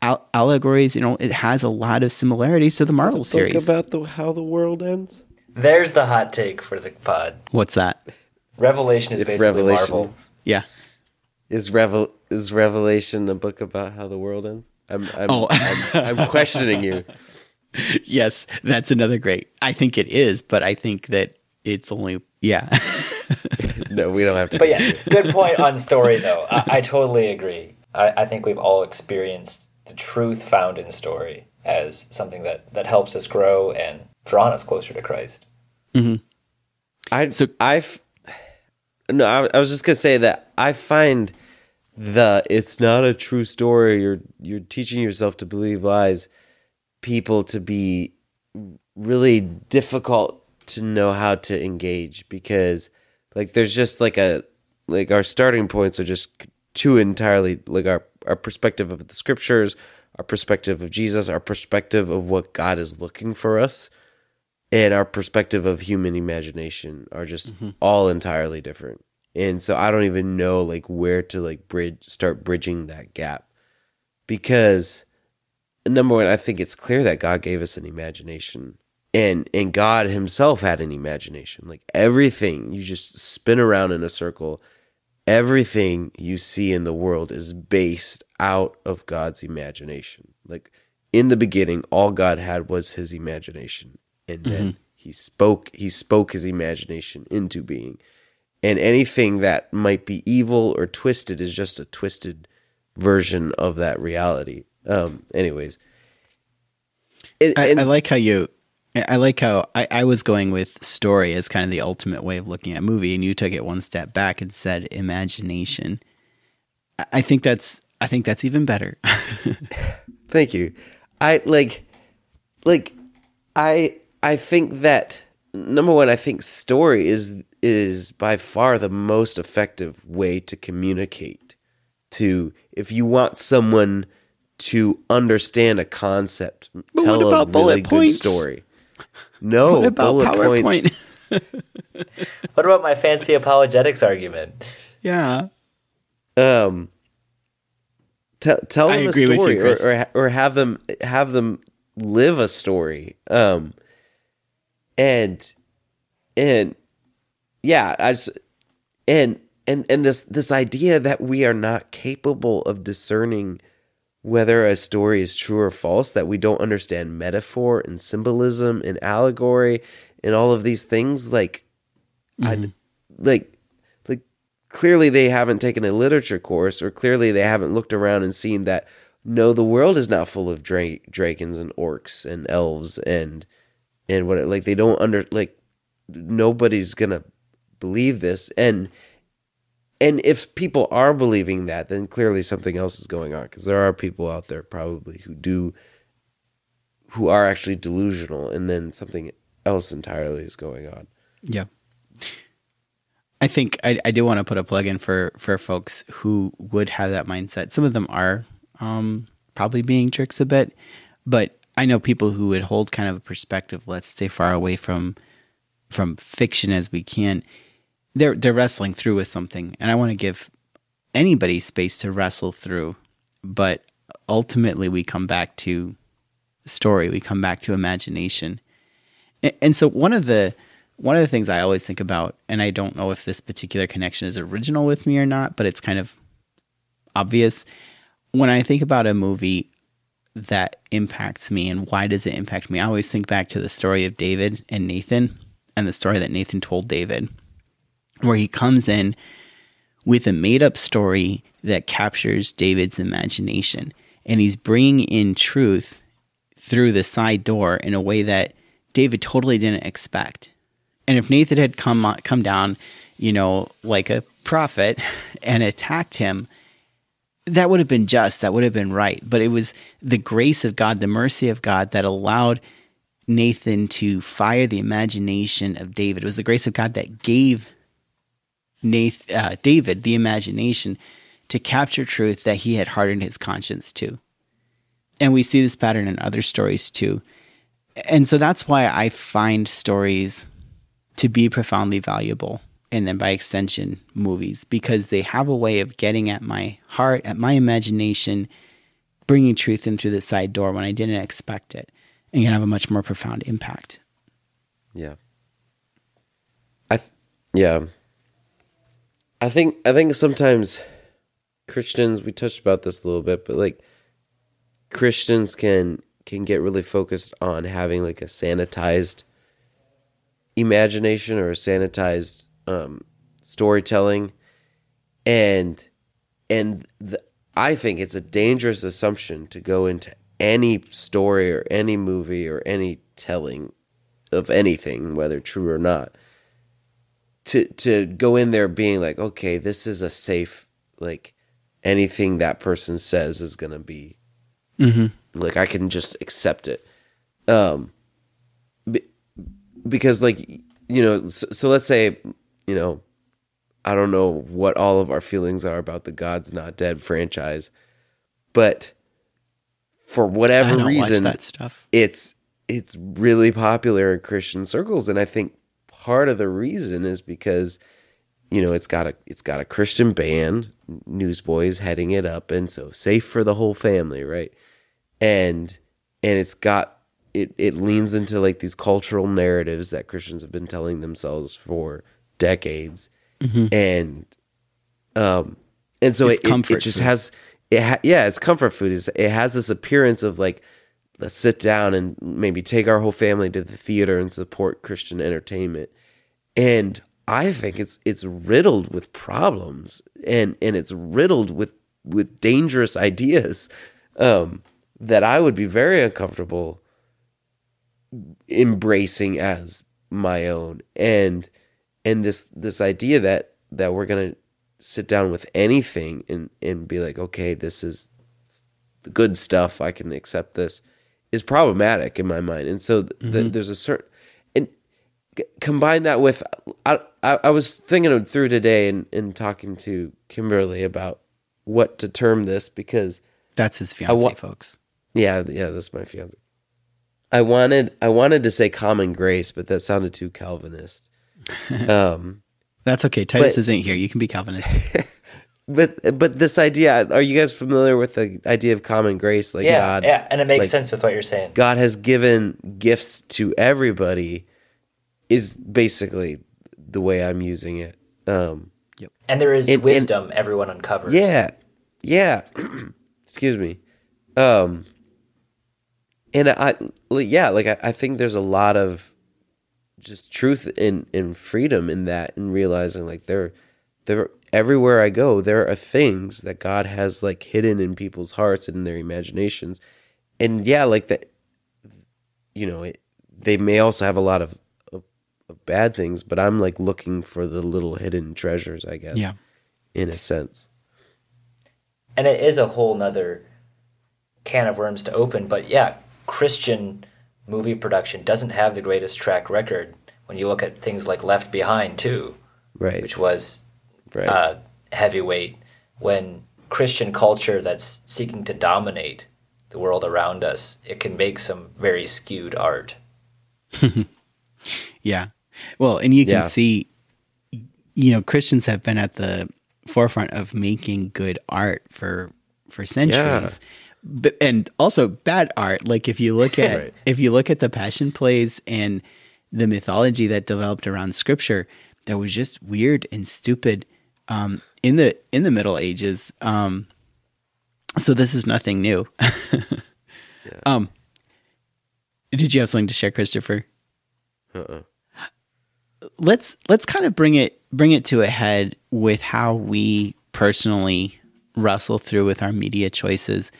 al- allegories, you know, it has a lot of similarities to the Marvel Book series. about the how the world ends. There's the hot take for the pod. What's that? Revelation is If basically Revelation- Marvel. Yeah. Is Revel is Revelation a book about how the world ends? I'm I'm, Oh. I'm, I'm [LAUGHS] questioning you. Yes, that's another great. I think it is, but I think that it's only yeah. [LAUGHS] No, we don't have to. But yeah, [LAUGHS] good point on story though. I, I totally agree. I, I think we've all experienced the truth found in story as something that, that helps us grow and drawn us closer to Christ. Hmm. I So- so I've no. I, I was just gonna say that I find the it's not a true story. You're you're teaching yourself to believe lies. People to be really difficult to know how to engage because like there's just like a like our starting points are just two entirely like our our perspective of the scriptures, our perspective of Jesus, our perspective of what God is looking for us and our perspective of human imagination are just mm-hmm. all entirely different. And so I don't even know like where to like bridge start bridging that gap. Because number one, I think it's clear that God gave us an imagination. And and God himself had an imagination. Like everything you just spin around in a circle, everything you see in the world is based out of God's imagination. Like in the beginning, all God had was his imagination. And then mm-hmm. he spoke he spoke his imagination into being. And anything that might be evil or twisted is just a twisted version of that reality. Um anyways. I, and- I like how you. I like how I, I was going with story as kind of the ultimate way of looking at movie, and you took it one step back and said imagination. I- I think that's I think that's even better. [LAUGHS] Thank you. I like like I I think that number one, I think story is is by far the most effective way to communicate. To if you want someone to understand a concept, tell what a about bullet really good points? story. [LAUGHS] No what about bullet PowerPoint? points. [LAUGHS] what about my fancy apologetics argument? Yeah. um tell tell I them a agree with you, story or, or or have them have them live a story um and and yeah i just and and and this this idea that we are not capable of discerning whether a story is true or false that we don't understand metaphor and symbolism and allegory and all of these things like I mm-hmm. like like clearly they haven't taken a literature course or clearly they haven't looked around and seen that no the world is not full of dra- dragons and orcs and elves and and what like they don't under like nobody's gonna believe this and and if people are believing that then clearly something else is going on because there are people out there probably who do who are actually delusional and then something else entirely is going on Yeah. I think I, I do want to put a plug in for for folks who would have that mindset. Some of them are um, probably being tricks a bit, but I know people who would hold kind of a perspective. Let's stay far away from from fiction as we can. They're they're wrestling through with something, and I want to give anybody space to wrestle through. But ultimately, we come back to story. We come back to imagination. A- And so one of the one of the things I always think about, and I don't know if this particular connection is original with me or not, but it's kind of obvious. When I think about a movie that impacts me and why does it impact me, I always think back to the story of David and Nathan and the story that Nathan told David, where he comes in with a made up story that captures David's imagination. And he's bringing in truth through the side door in a way that David totally didn't expect. And if Nathan had come uh, come down, you know, like a prophet [LAUGHS] and attacked him, that would have been just, that would have been right. But it was the grace of God, the mercy of God that allowed Nathan to fire the imagination of David. It was the grace of God that gave Nathan, uh, David the imagination to capture truth that he had hardened his conscience to. And we see this pattern in other stories too. And so that's why I find stories to be profoundly valuable. And then by extension, movies, because they have a way of getting at my heart, at my imagination, bringing truth in through the side door when I didn't expect it, and can have a much more profound impact. Yeah. I th- yeah. I think I think sometimes Christians we touched about this a little bit, but like Christians can can get really focused on having like a sanitized imagination or a sanitized um, storytelling, and and the, I think it's a dangerous assumption to go into any story or any movie or any telling of anything, whether true or not, to to go in there being like, okay, this is a safe like anything that person says is gonna be like I can just accept it. Um, be, because like you know, so, so let's say you know, I don't know what all of our feelings are about the God's Not Dead franchise, but for whatever reason, that stuff. it's it's really popular in Christian circles, and I think part of the reason is because you know it's got a it's got a Christian band, Newsboys heading it up, and so safe for the whole family, right? And and it's got it it leans into like these cultural narratives that Christians have been telling themselves for decades, and um and so It's it, it, it just food. has it ha- yeah it's comfort food It's, it has this appearance of like let's sit down and maybe take our whole family to the theater and support Christian entertainment. And I think it's it's riddled with problems and and it's riddled with with dangerous ideas um, that I would be very uncomfortable embracing as my own. And and this this idea that that we're gonna sit down with anything and and be like okay this is good stuff. I can accept this is problematic in my mind and so th- th- there's a certain and c- combine that with I, I i was thinking through today and and talking to kimberly about what to term this because That's his fiance, wa- folks. yeah, yeah, that's my fiance. I wanted I wanted to say common grace, but that sounded too Calvinist. [LAUGHS] um, That's okay. Titus But- isn't here. You can be Calvinistic. [LAUGHS] but but this idea, are you guys familiar with the idea of common grace? Like yeah, God, yeah, and it makes like- sense with what you're saying. God has given gifts to everybody. Is basically the way I'm using it. Um, yep. And there is And- and- wisdom everyone uncovers. Yeah. Yeah. [CLEARS THROAT] Excuse me. Um and I yeah, like I, I think there's a lot of just truth in in freedom in that and realizing like there there everywhere I go there are things that God has like hidden in people's hearts and in their imaginations. And yeah, like that you know, it, they may also have a lot of, of of bad things, but I'm like looking for the little hidden treasures, I guess. yeah. In a sense. and it is a whole nother can of worms to open. But yeah, Christian movie production doesn't have the greatest track record when you look at things like Left Behind too, Right. which was right. uh, heavyweight. When Christian culture that's seeking to dominate the world around us, it can make some very skewed art. [LAUGHS] Yeah. Well, and you can Yeah. see, you know, Christians have been at the forefront of making good art for for centuries. But, and also bad art. Like if you look at [LAUGHS] Right. if you look at the passion plays and the mythology that developed around scripture, that was just weird and stupid um, in the in the Middle Ages. Um, so this is nothing new. [LAUGHS] Um, did you have something to share, Christopher? Uh-uh. let's let's kind of bring it bring it to a head with how we personally wrestle through with our media choices.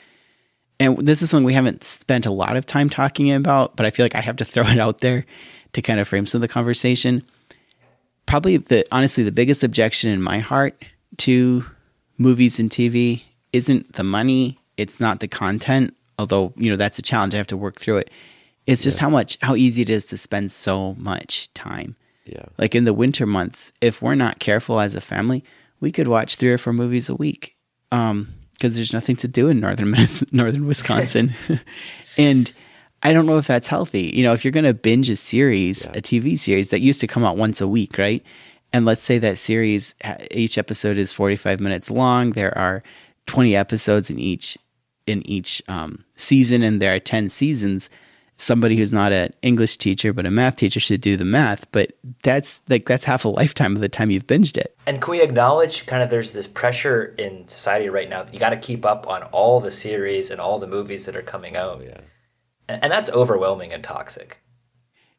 And this is something we haven't spent a lot of time talking about, but I feel like I have to [LAUGHS] throw it out there to kind of frame some of the conversation. Probably the honestly the biggest objection in my heart to movies and TV isn't the money, it's not the content, although, you know, that's a challenge. I have to work through it. It's just how much how easy it is to spend so much time. Yeah. Like in the winter months, if we're not careful as a family, we could watch three or four movies a week um, because there's nothing to do in northern [LAUGHS] northern [LAUGHS] Wisconsin, [LAUGHS] and I don't know if that's healthy. You know, if you're going to binge a series, a TV series that used to come out once a week, right? And let's say that series, each episode is 45 minutes long. There are 20 episodes in each in each um, season, and there are 10 seasons somebody who's not an English teacher but a math teacher should do the math. But that's like that's half a lifetime of the time you've binged it. And can we acknowledge kind of there's this pressure in society right now that you got to keep up on all the series and all the movies that are coming out. yeah. And, and that's overwhelming and toxic.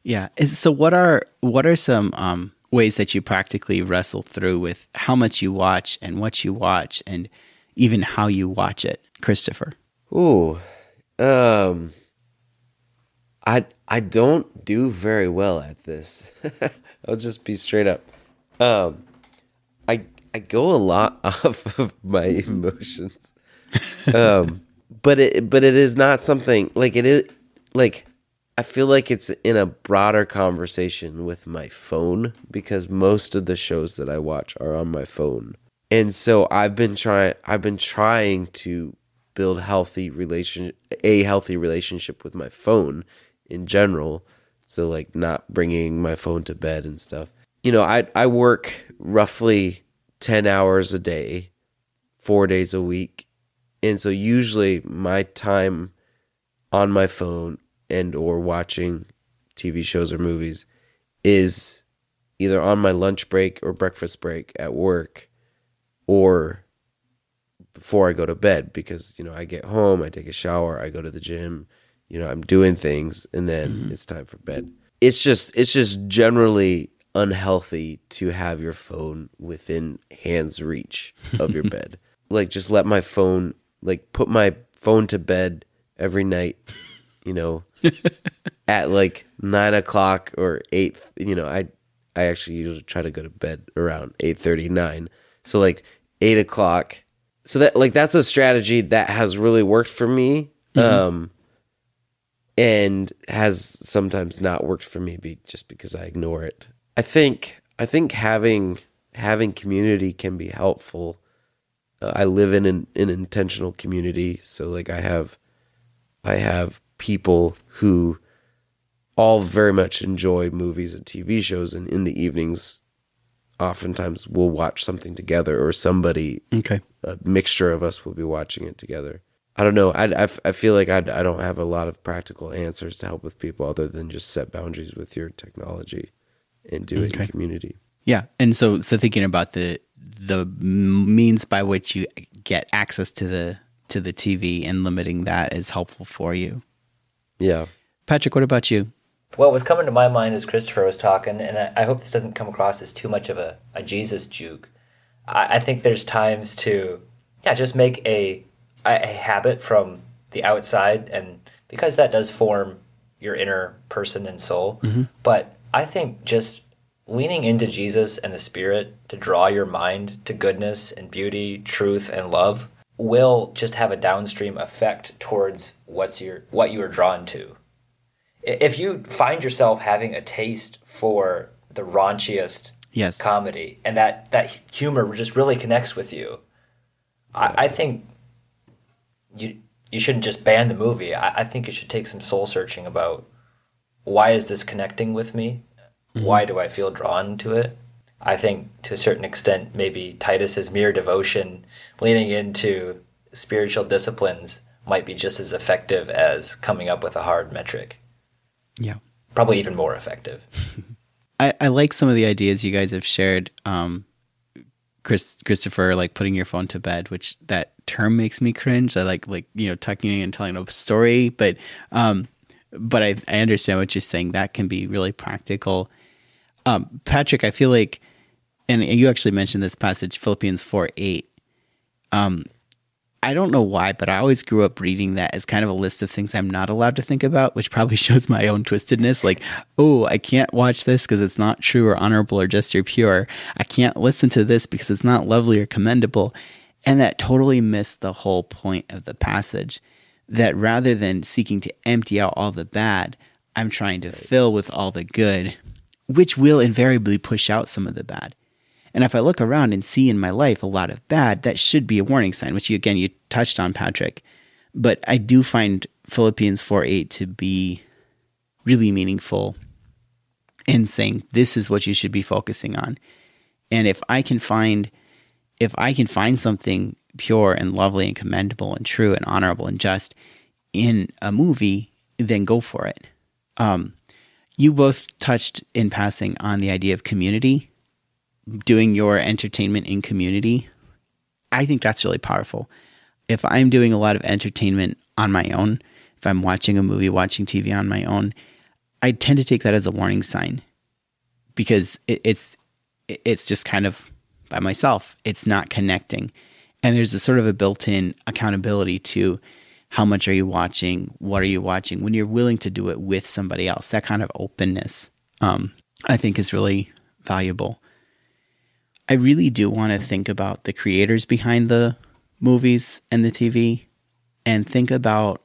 Yeah. So what are what are some um, ways that you practically wrestle through with how much you watch and what you watch and even how you watch it, Christopher? Ooh. Um I I don't do very well at this. [LAUGHS] I'll just be straight up. Um I I go a lot [LAUGHS] off of my emotions. Um but it but it is not something like it is like I feel like it's in a broader conversation with my phone because most of the shows that I watch are on my phone. And so I've been trying I've been trying to build healthy relation a healthy relationship with my phone in general. So like not bringing my phone to bed and stuff. You know, I I work roughly 10 hours a day, 4 days a week. And so usually my time on my phone and or watching TV shows or movies is either on my lunch break or breakfast break at work or before I go to bed because you know I get home, I take a shower, I go to the gym, you know, I'm doing things and then mm-hmm. it's time for bed. It's just it's just generally unhealthy to have your phone within hand's reach of your [LAUGHS] bed. Like just let my phone like put my phone to bed every night, you know, [LAUGHS] at like nine o'clock or eight. You know, I I actually usually try to go to bed around eight thirty nine. So like eight o'clock. So that like that's a strategy that has really worked for me. Um and has sometimes not worked for me be, just because I ignore it. I think I think having having community can be helpful. Uh, I live in an, an intentional community, so like I have I have people who all very much enjoy movies and TV shows, and in the evenings, oftentimes we'll watch something together, or somebody, Okay. a mixture of us, will be watching it together. I don't know. I I feel like I, I don't have a lot of practical answers to help with people other than just set boundaries with your technology and do it in community. Yeah, and so so thinking about the the means by which you get access to the to the TV and limiting that is helpful for you. Yeah. Patrick, what about you? What was coming to my mind as Christopher was talking, and I, I hope this doesn't come across as too much of a, a Jesus juke. I, I think there's times to, yeah, just make a, a a habit from the outside, and because that does form your inner person and soul. Mm-hmm. But I think just leaning into Jesus and the Spirit to draw your mind to goodness and beauty, truth and love will just have a downstream effect towards what's your what you are drawn to. If you find yourself having a taste for the raunchiest Yes. comedy and that that humor just really connects with you I, I think you you shouldn't just ban the movie. I, I think you should take some soul searching about why is this connecting with me why do i feel drawn to it i think to a certain extent maybe titus's mere devotion leaning into spiritual disciplines might be just as effective as coming up with a hard metric Yeah. probably even more effective. [LAUGHS] I, I like some of the ideas you guys have shared. Um, Chris, Christopher, like putting your phone to bed, which that term makes me cringe. I like, like, you know, tucking in and telling a story, but, um, but I, I understand what you're saying. That can be really practical. Um, Patrick, I feel like, and you actually mentioned this passage, Philippians 4 8. Um, I don't know why, but I always grew up reading that as kind of a list of things I'm not allowed to think about, which probably [LAUGHS] shows my own twistedness. Like, oh, I can't watch this because it's not true or honorable or just or pure. I can't listen to this because it's not lovely or commendable. And that totally missed the whole point of the passage. That rather than seeking to empty out all the bad, I'm trying to fill with all the good, which will invariably push out some of the bad. And if I look around and see in my life a lot of bad, that should be a warning sign, which you, again, you touched on, Patrick. But I do find Philippians 4 8 to be really meaningful in saying this is what you should be focusing on. And if I can find, if I can find something pure and lovely and commendable and true and honorable and just in a movie, then go for it. Um, you both touched in passing on the idea of community doing your entertainment in community, I think that's really powerful. If I'm doing a lot of entertainment on my own, if I'm watching a movie, watching TV on my own, I tend to take that as a warning sign because it, it's it's just kind of by myself. It's not connecting, and there's a sort of a built-in accountability to how much are you watching, what are you watching. When you're willing to do it with somebody else, that kind of openness, um, I think, is really valuable. I really do want to think about the creators behind the movies and the TV and think about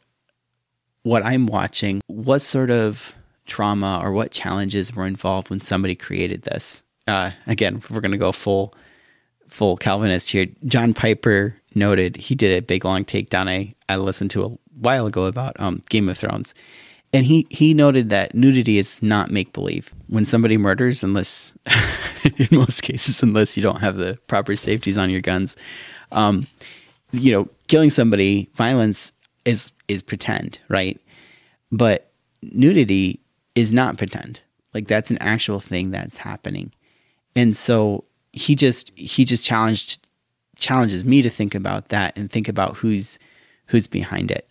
what I'm watching. What sort of trauma or what challenges were involved when somebody created this? Uh, again, we're going to go full full Calvinist here. John Piper noted he did a big long takedown I, listened to a while ago about um, Game of Thrones. And he, he noted that nudity is not make believe. When somebody murders, unless, [LAUGHS] in most cases, unless you don't have the proper safeties on your guns, um, you know, killing somebody, violence is is pretend, right? But nudity is not pretend. Like that's an actual thing that's happening. And so he just he just challenged challenges me to think about that and think about who's who's behind it.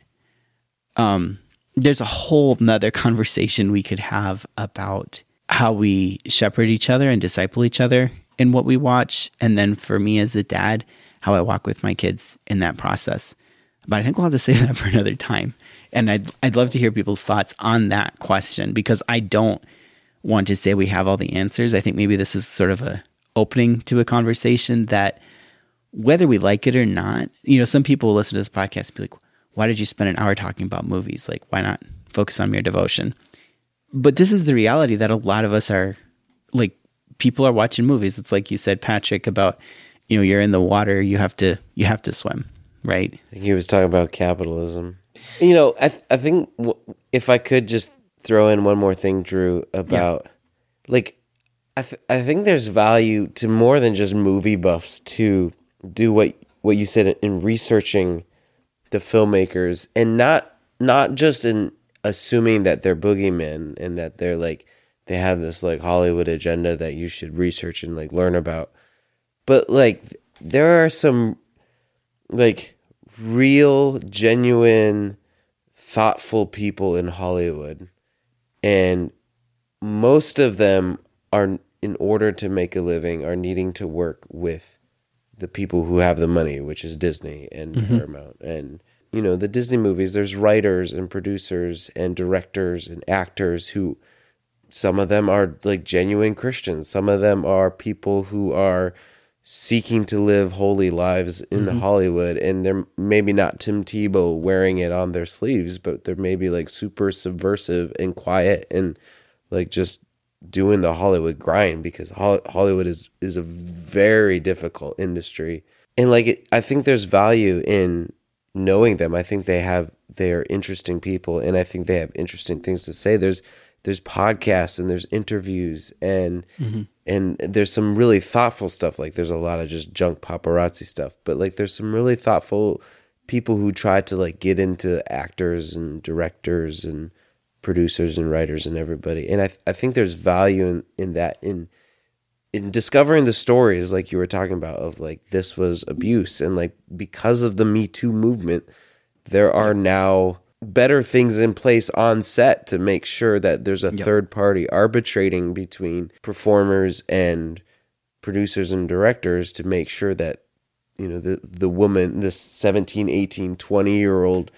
Um there's a whole nother [LAUGHS] conversation we could have about how we shepherd each other and disciple each other in what we watch. And then for me as a dad, how I walk with my kids in that process. But I think we'll have to save [LAUGHS] that for another time. And I'd, I'd love to hear people's thoughts on that question because I don't want to say we have all the answers. I think maybe this is sort of a opening to a conversation that whether we like it or not, you know, some people listen to this podcast and be like, why did you spend an hour talking about movies? Like, why not focus on mere devotion? But this is the reality that a lot of us are like, people are watching movies. It's like you said, Patrick, about, you know, you're in the water, you have to, you have to swim, right? I think he was talking about capitalism. You know, I th- I think w- if I could just throw in one more thing, Drew, about like I th- I think there's value to more than just movie buffs to do what what you said in researching the filmmakers and not not just in assuming that they're boogeymen and that they're like they have this like Hollywood agenda that you should research and like learn about. But like there are some like real genuine thoughtful people in Hollywood and most of them are in order to make a living are needing to work with the people who have the money which is disney and mm-hmm. paramount. And you know the disney movies there's writers and producers and directors and actors who some of them are like genuine christians. Some of them are people who are seeking to live holy lives in mm-hmm. hollywood. And they're maybe not tim tebow wearing it on their sleeves but they're maybe like super subversive and quiet and like just doing the Hollywood grind because Hollywood is is a very difficult industry. And like it, I think there's value in knowing them. I think they have they're interesting people and I think they have interesting things to say. There's there's podcasts and there's interviews and mm-hmm. and there's some really thoughtful stuff like there's a lot of just junk paparazzi stuff, but like there's some really thoughtful people who try to like get into actors and directors and producers and writers and everybody. And I I think there's value in, in that in in discovering the stories like you were talking about of like this was abuse. And like because of the Me Too movement, there are now better things in place on set to make sure that there's a third party arbitrating between performers and producers and directors to make sure that you know the the woman this 17 18 20 year old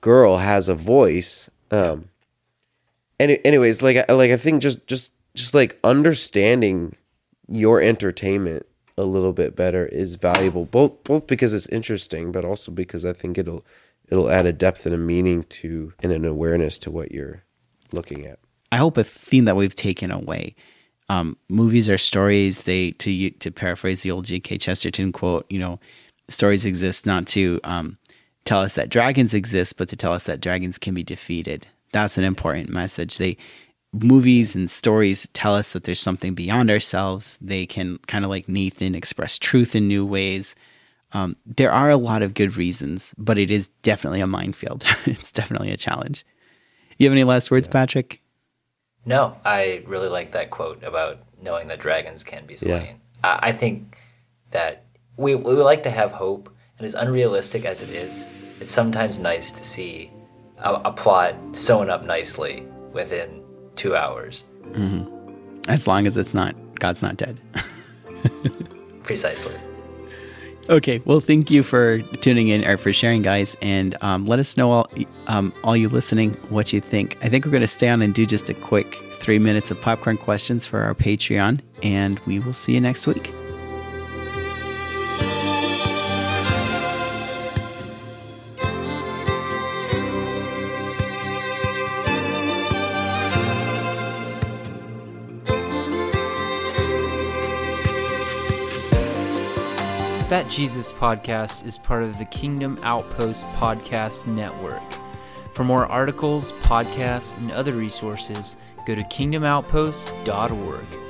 girl has a voice. Um any, anyways like I- like i think just just just like understanding your entertainment a little bit better is valuable both both because it's interesting but also because i think it'll it'll add a depth and a meaning to and an awareness to what you're looking at I hope a theme that we've taken away. Um, movies are stories. They to to paraphrase the old G.K. Chesterton quote. You know, stories exist not to um, tell us that dragons exist, but to tell us that dragons can be defeated. That's an important message. They movies and stories tell us that there's something beyond ourselves. They can kind of like Nathan express truth in new ways. Um, there are a lot of good reasons, but it is definitely a minefield. [LAUGHS] it's definitely a challenge. You have any last words, Patrick? No, I really like that quote about knowing that dragons can be slain. I, I think that we we like to have hope, and as unrealistic as it is, it's sometimes nice to see a, a plot sewn up nicely within two hours. As long as it's not God's not dead. [LAUGHS] Precisely. okay, well, thank you for tuning in or for sharing, guys, and um, let us know all um, all you listening what you think. I think we're going to stay on and do just a quick three minutes of popcorn questions for our Patreon, and we will see you next week. That Jesus podcast is part of the Kingdom Outpost Podcast Network. For more articles, podcasts, and other resources, go to kingdomoutpost.org.